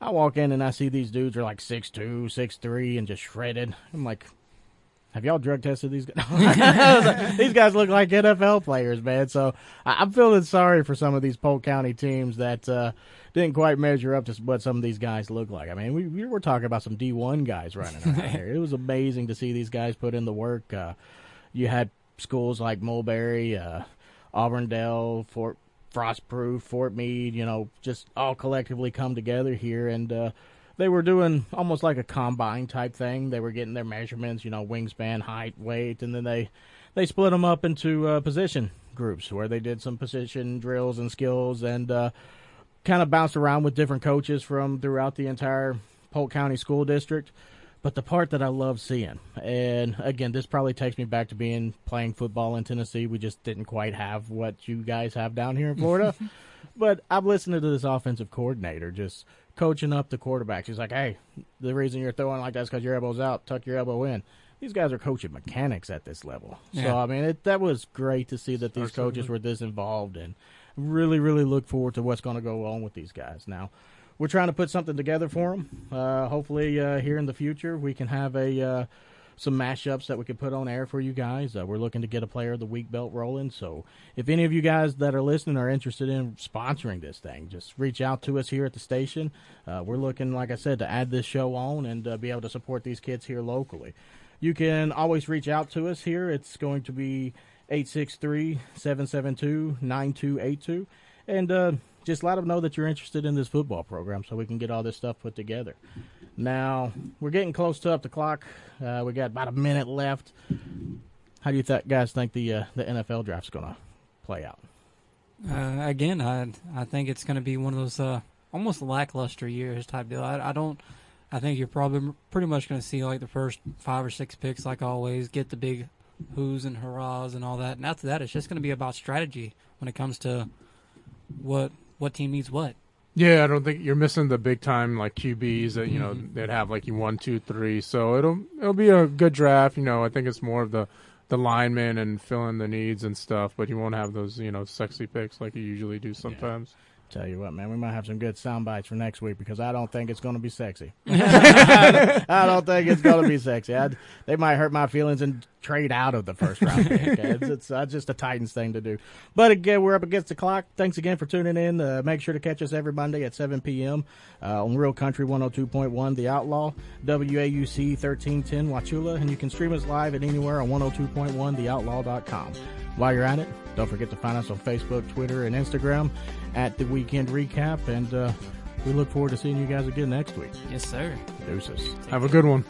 I walk in and I see these dudes are like six two, six three, and just shredded. I'm like, have y'all drug tested these guys? These guys look like NFL players, man. So I'm feeling sorry for some of these Polk County teams that uh, didn't quite measure up to what some of these guys look like. I mean, we, we were talking about some D1 guys running around here. It was amazing to see these guys put in the work. Uh, you had schools like Mulberry, uh, Auburndale, Fort Frostproof, Fort Meade, you know, just all collectively come together here and uh, they were doing almost like a combine type thing. They were getting their measurements, you know, wingspan, height, weight, and then they they split them up into uh, position groups where they did some position drills and skills and uh, kind of bounced around with different coaches from throughout the entire Polk County School District. But the part that I love seeing, and again, this probably takes me back to being playing football in Tennessee. We just didn't quite have what you guys have down here in Florida. but I'm listening to this offensive coordinator just coaching up the quarterbacks. He's like, hey, the reason you're throwing like that is because your elbow's out. Tuck your elbow in. These guys are coaching mechanics at this level. So, I mean, it, that was great to see that oh, these coaches were this involved and really, really look forward to what's going to go on with these guys. Now, we're trying to put something together for them. Uh, hopefully, uh, here in the future, we can have a uh, some mashups that we could put on air for you guys. Uh, we're looking to get a player of the week belt rolling. So, if any of you guys that are listening are interested in sponsoring this thing, just reach out to us here at the station. Uh, we're looking, like I said, to add this show on and uh, be able to support these kids here locally. You can always reach out to us here. It's going to be 863 772 9282. And uh, just let them know that you're interested in this football program so we can get all this stuff put together. Now, we're getting close to up the clock. Uh, we got about a minute left. How do you th- guys think the uh, the NFL draft's going to play out? Uh, again, I I think it's going to be one of those uh, almost lackluster years type deal. I, I don't. I think you're probably pretty much going to see like the first five or six picks, like always, get the big who's and hurrahs and all that. And after that, it's just going to be about strategy when it comes to what what team needs what. Yeah, I don't think you're missing the big time like QBs that you know Mhm. they'd have like you one, two, three. So it'll it'll be a good draft. You know, I think it's more of the the linemen and filling the needs and stuff, but you won't have those you know sexy picks like you usually do sometimes. Tell you what, man, we might have some good sound bites for next week because I don't think it's going to be sexy. I don't think it's going to be sexy. I'd, they might hurt my feelings and trade out of the first round pick. It's, it's just a Titans thing to do. But again, we're up against the clock. Thanks again for tuning in. Uh, make sure to catch us every Monday at 7 p.m. Uh, on Real Country 102.1 The Outlaw, WAUC 1310 Wauchula, and you can stream us live at anywhere on 102.1theoutlaw.com. While you're at it, don't forget to find us on Facebook, Twitter, and Instagram at The Weekend Recap, and uh, we look forward to seeing you guys again next week. Yes, sir. Deuces. Have a good one.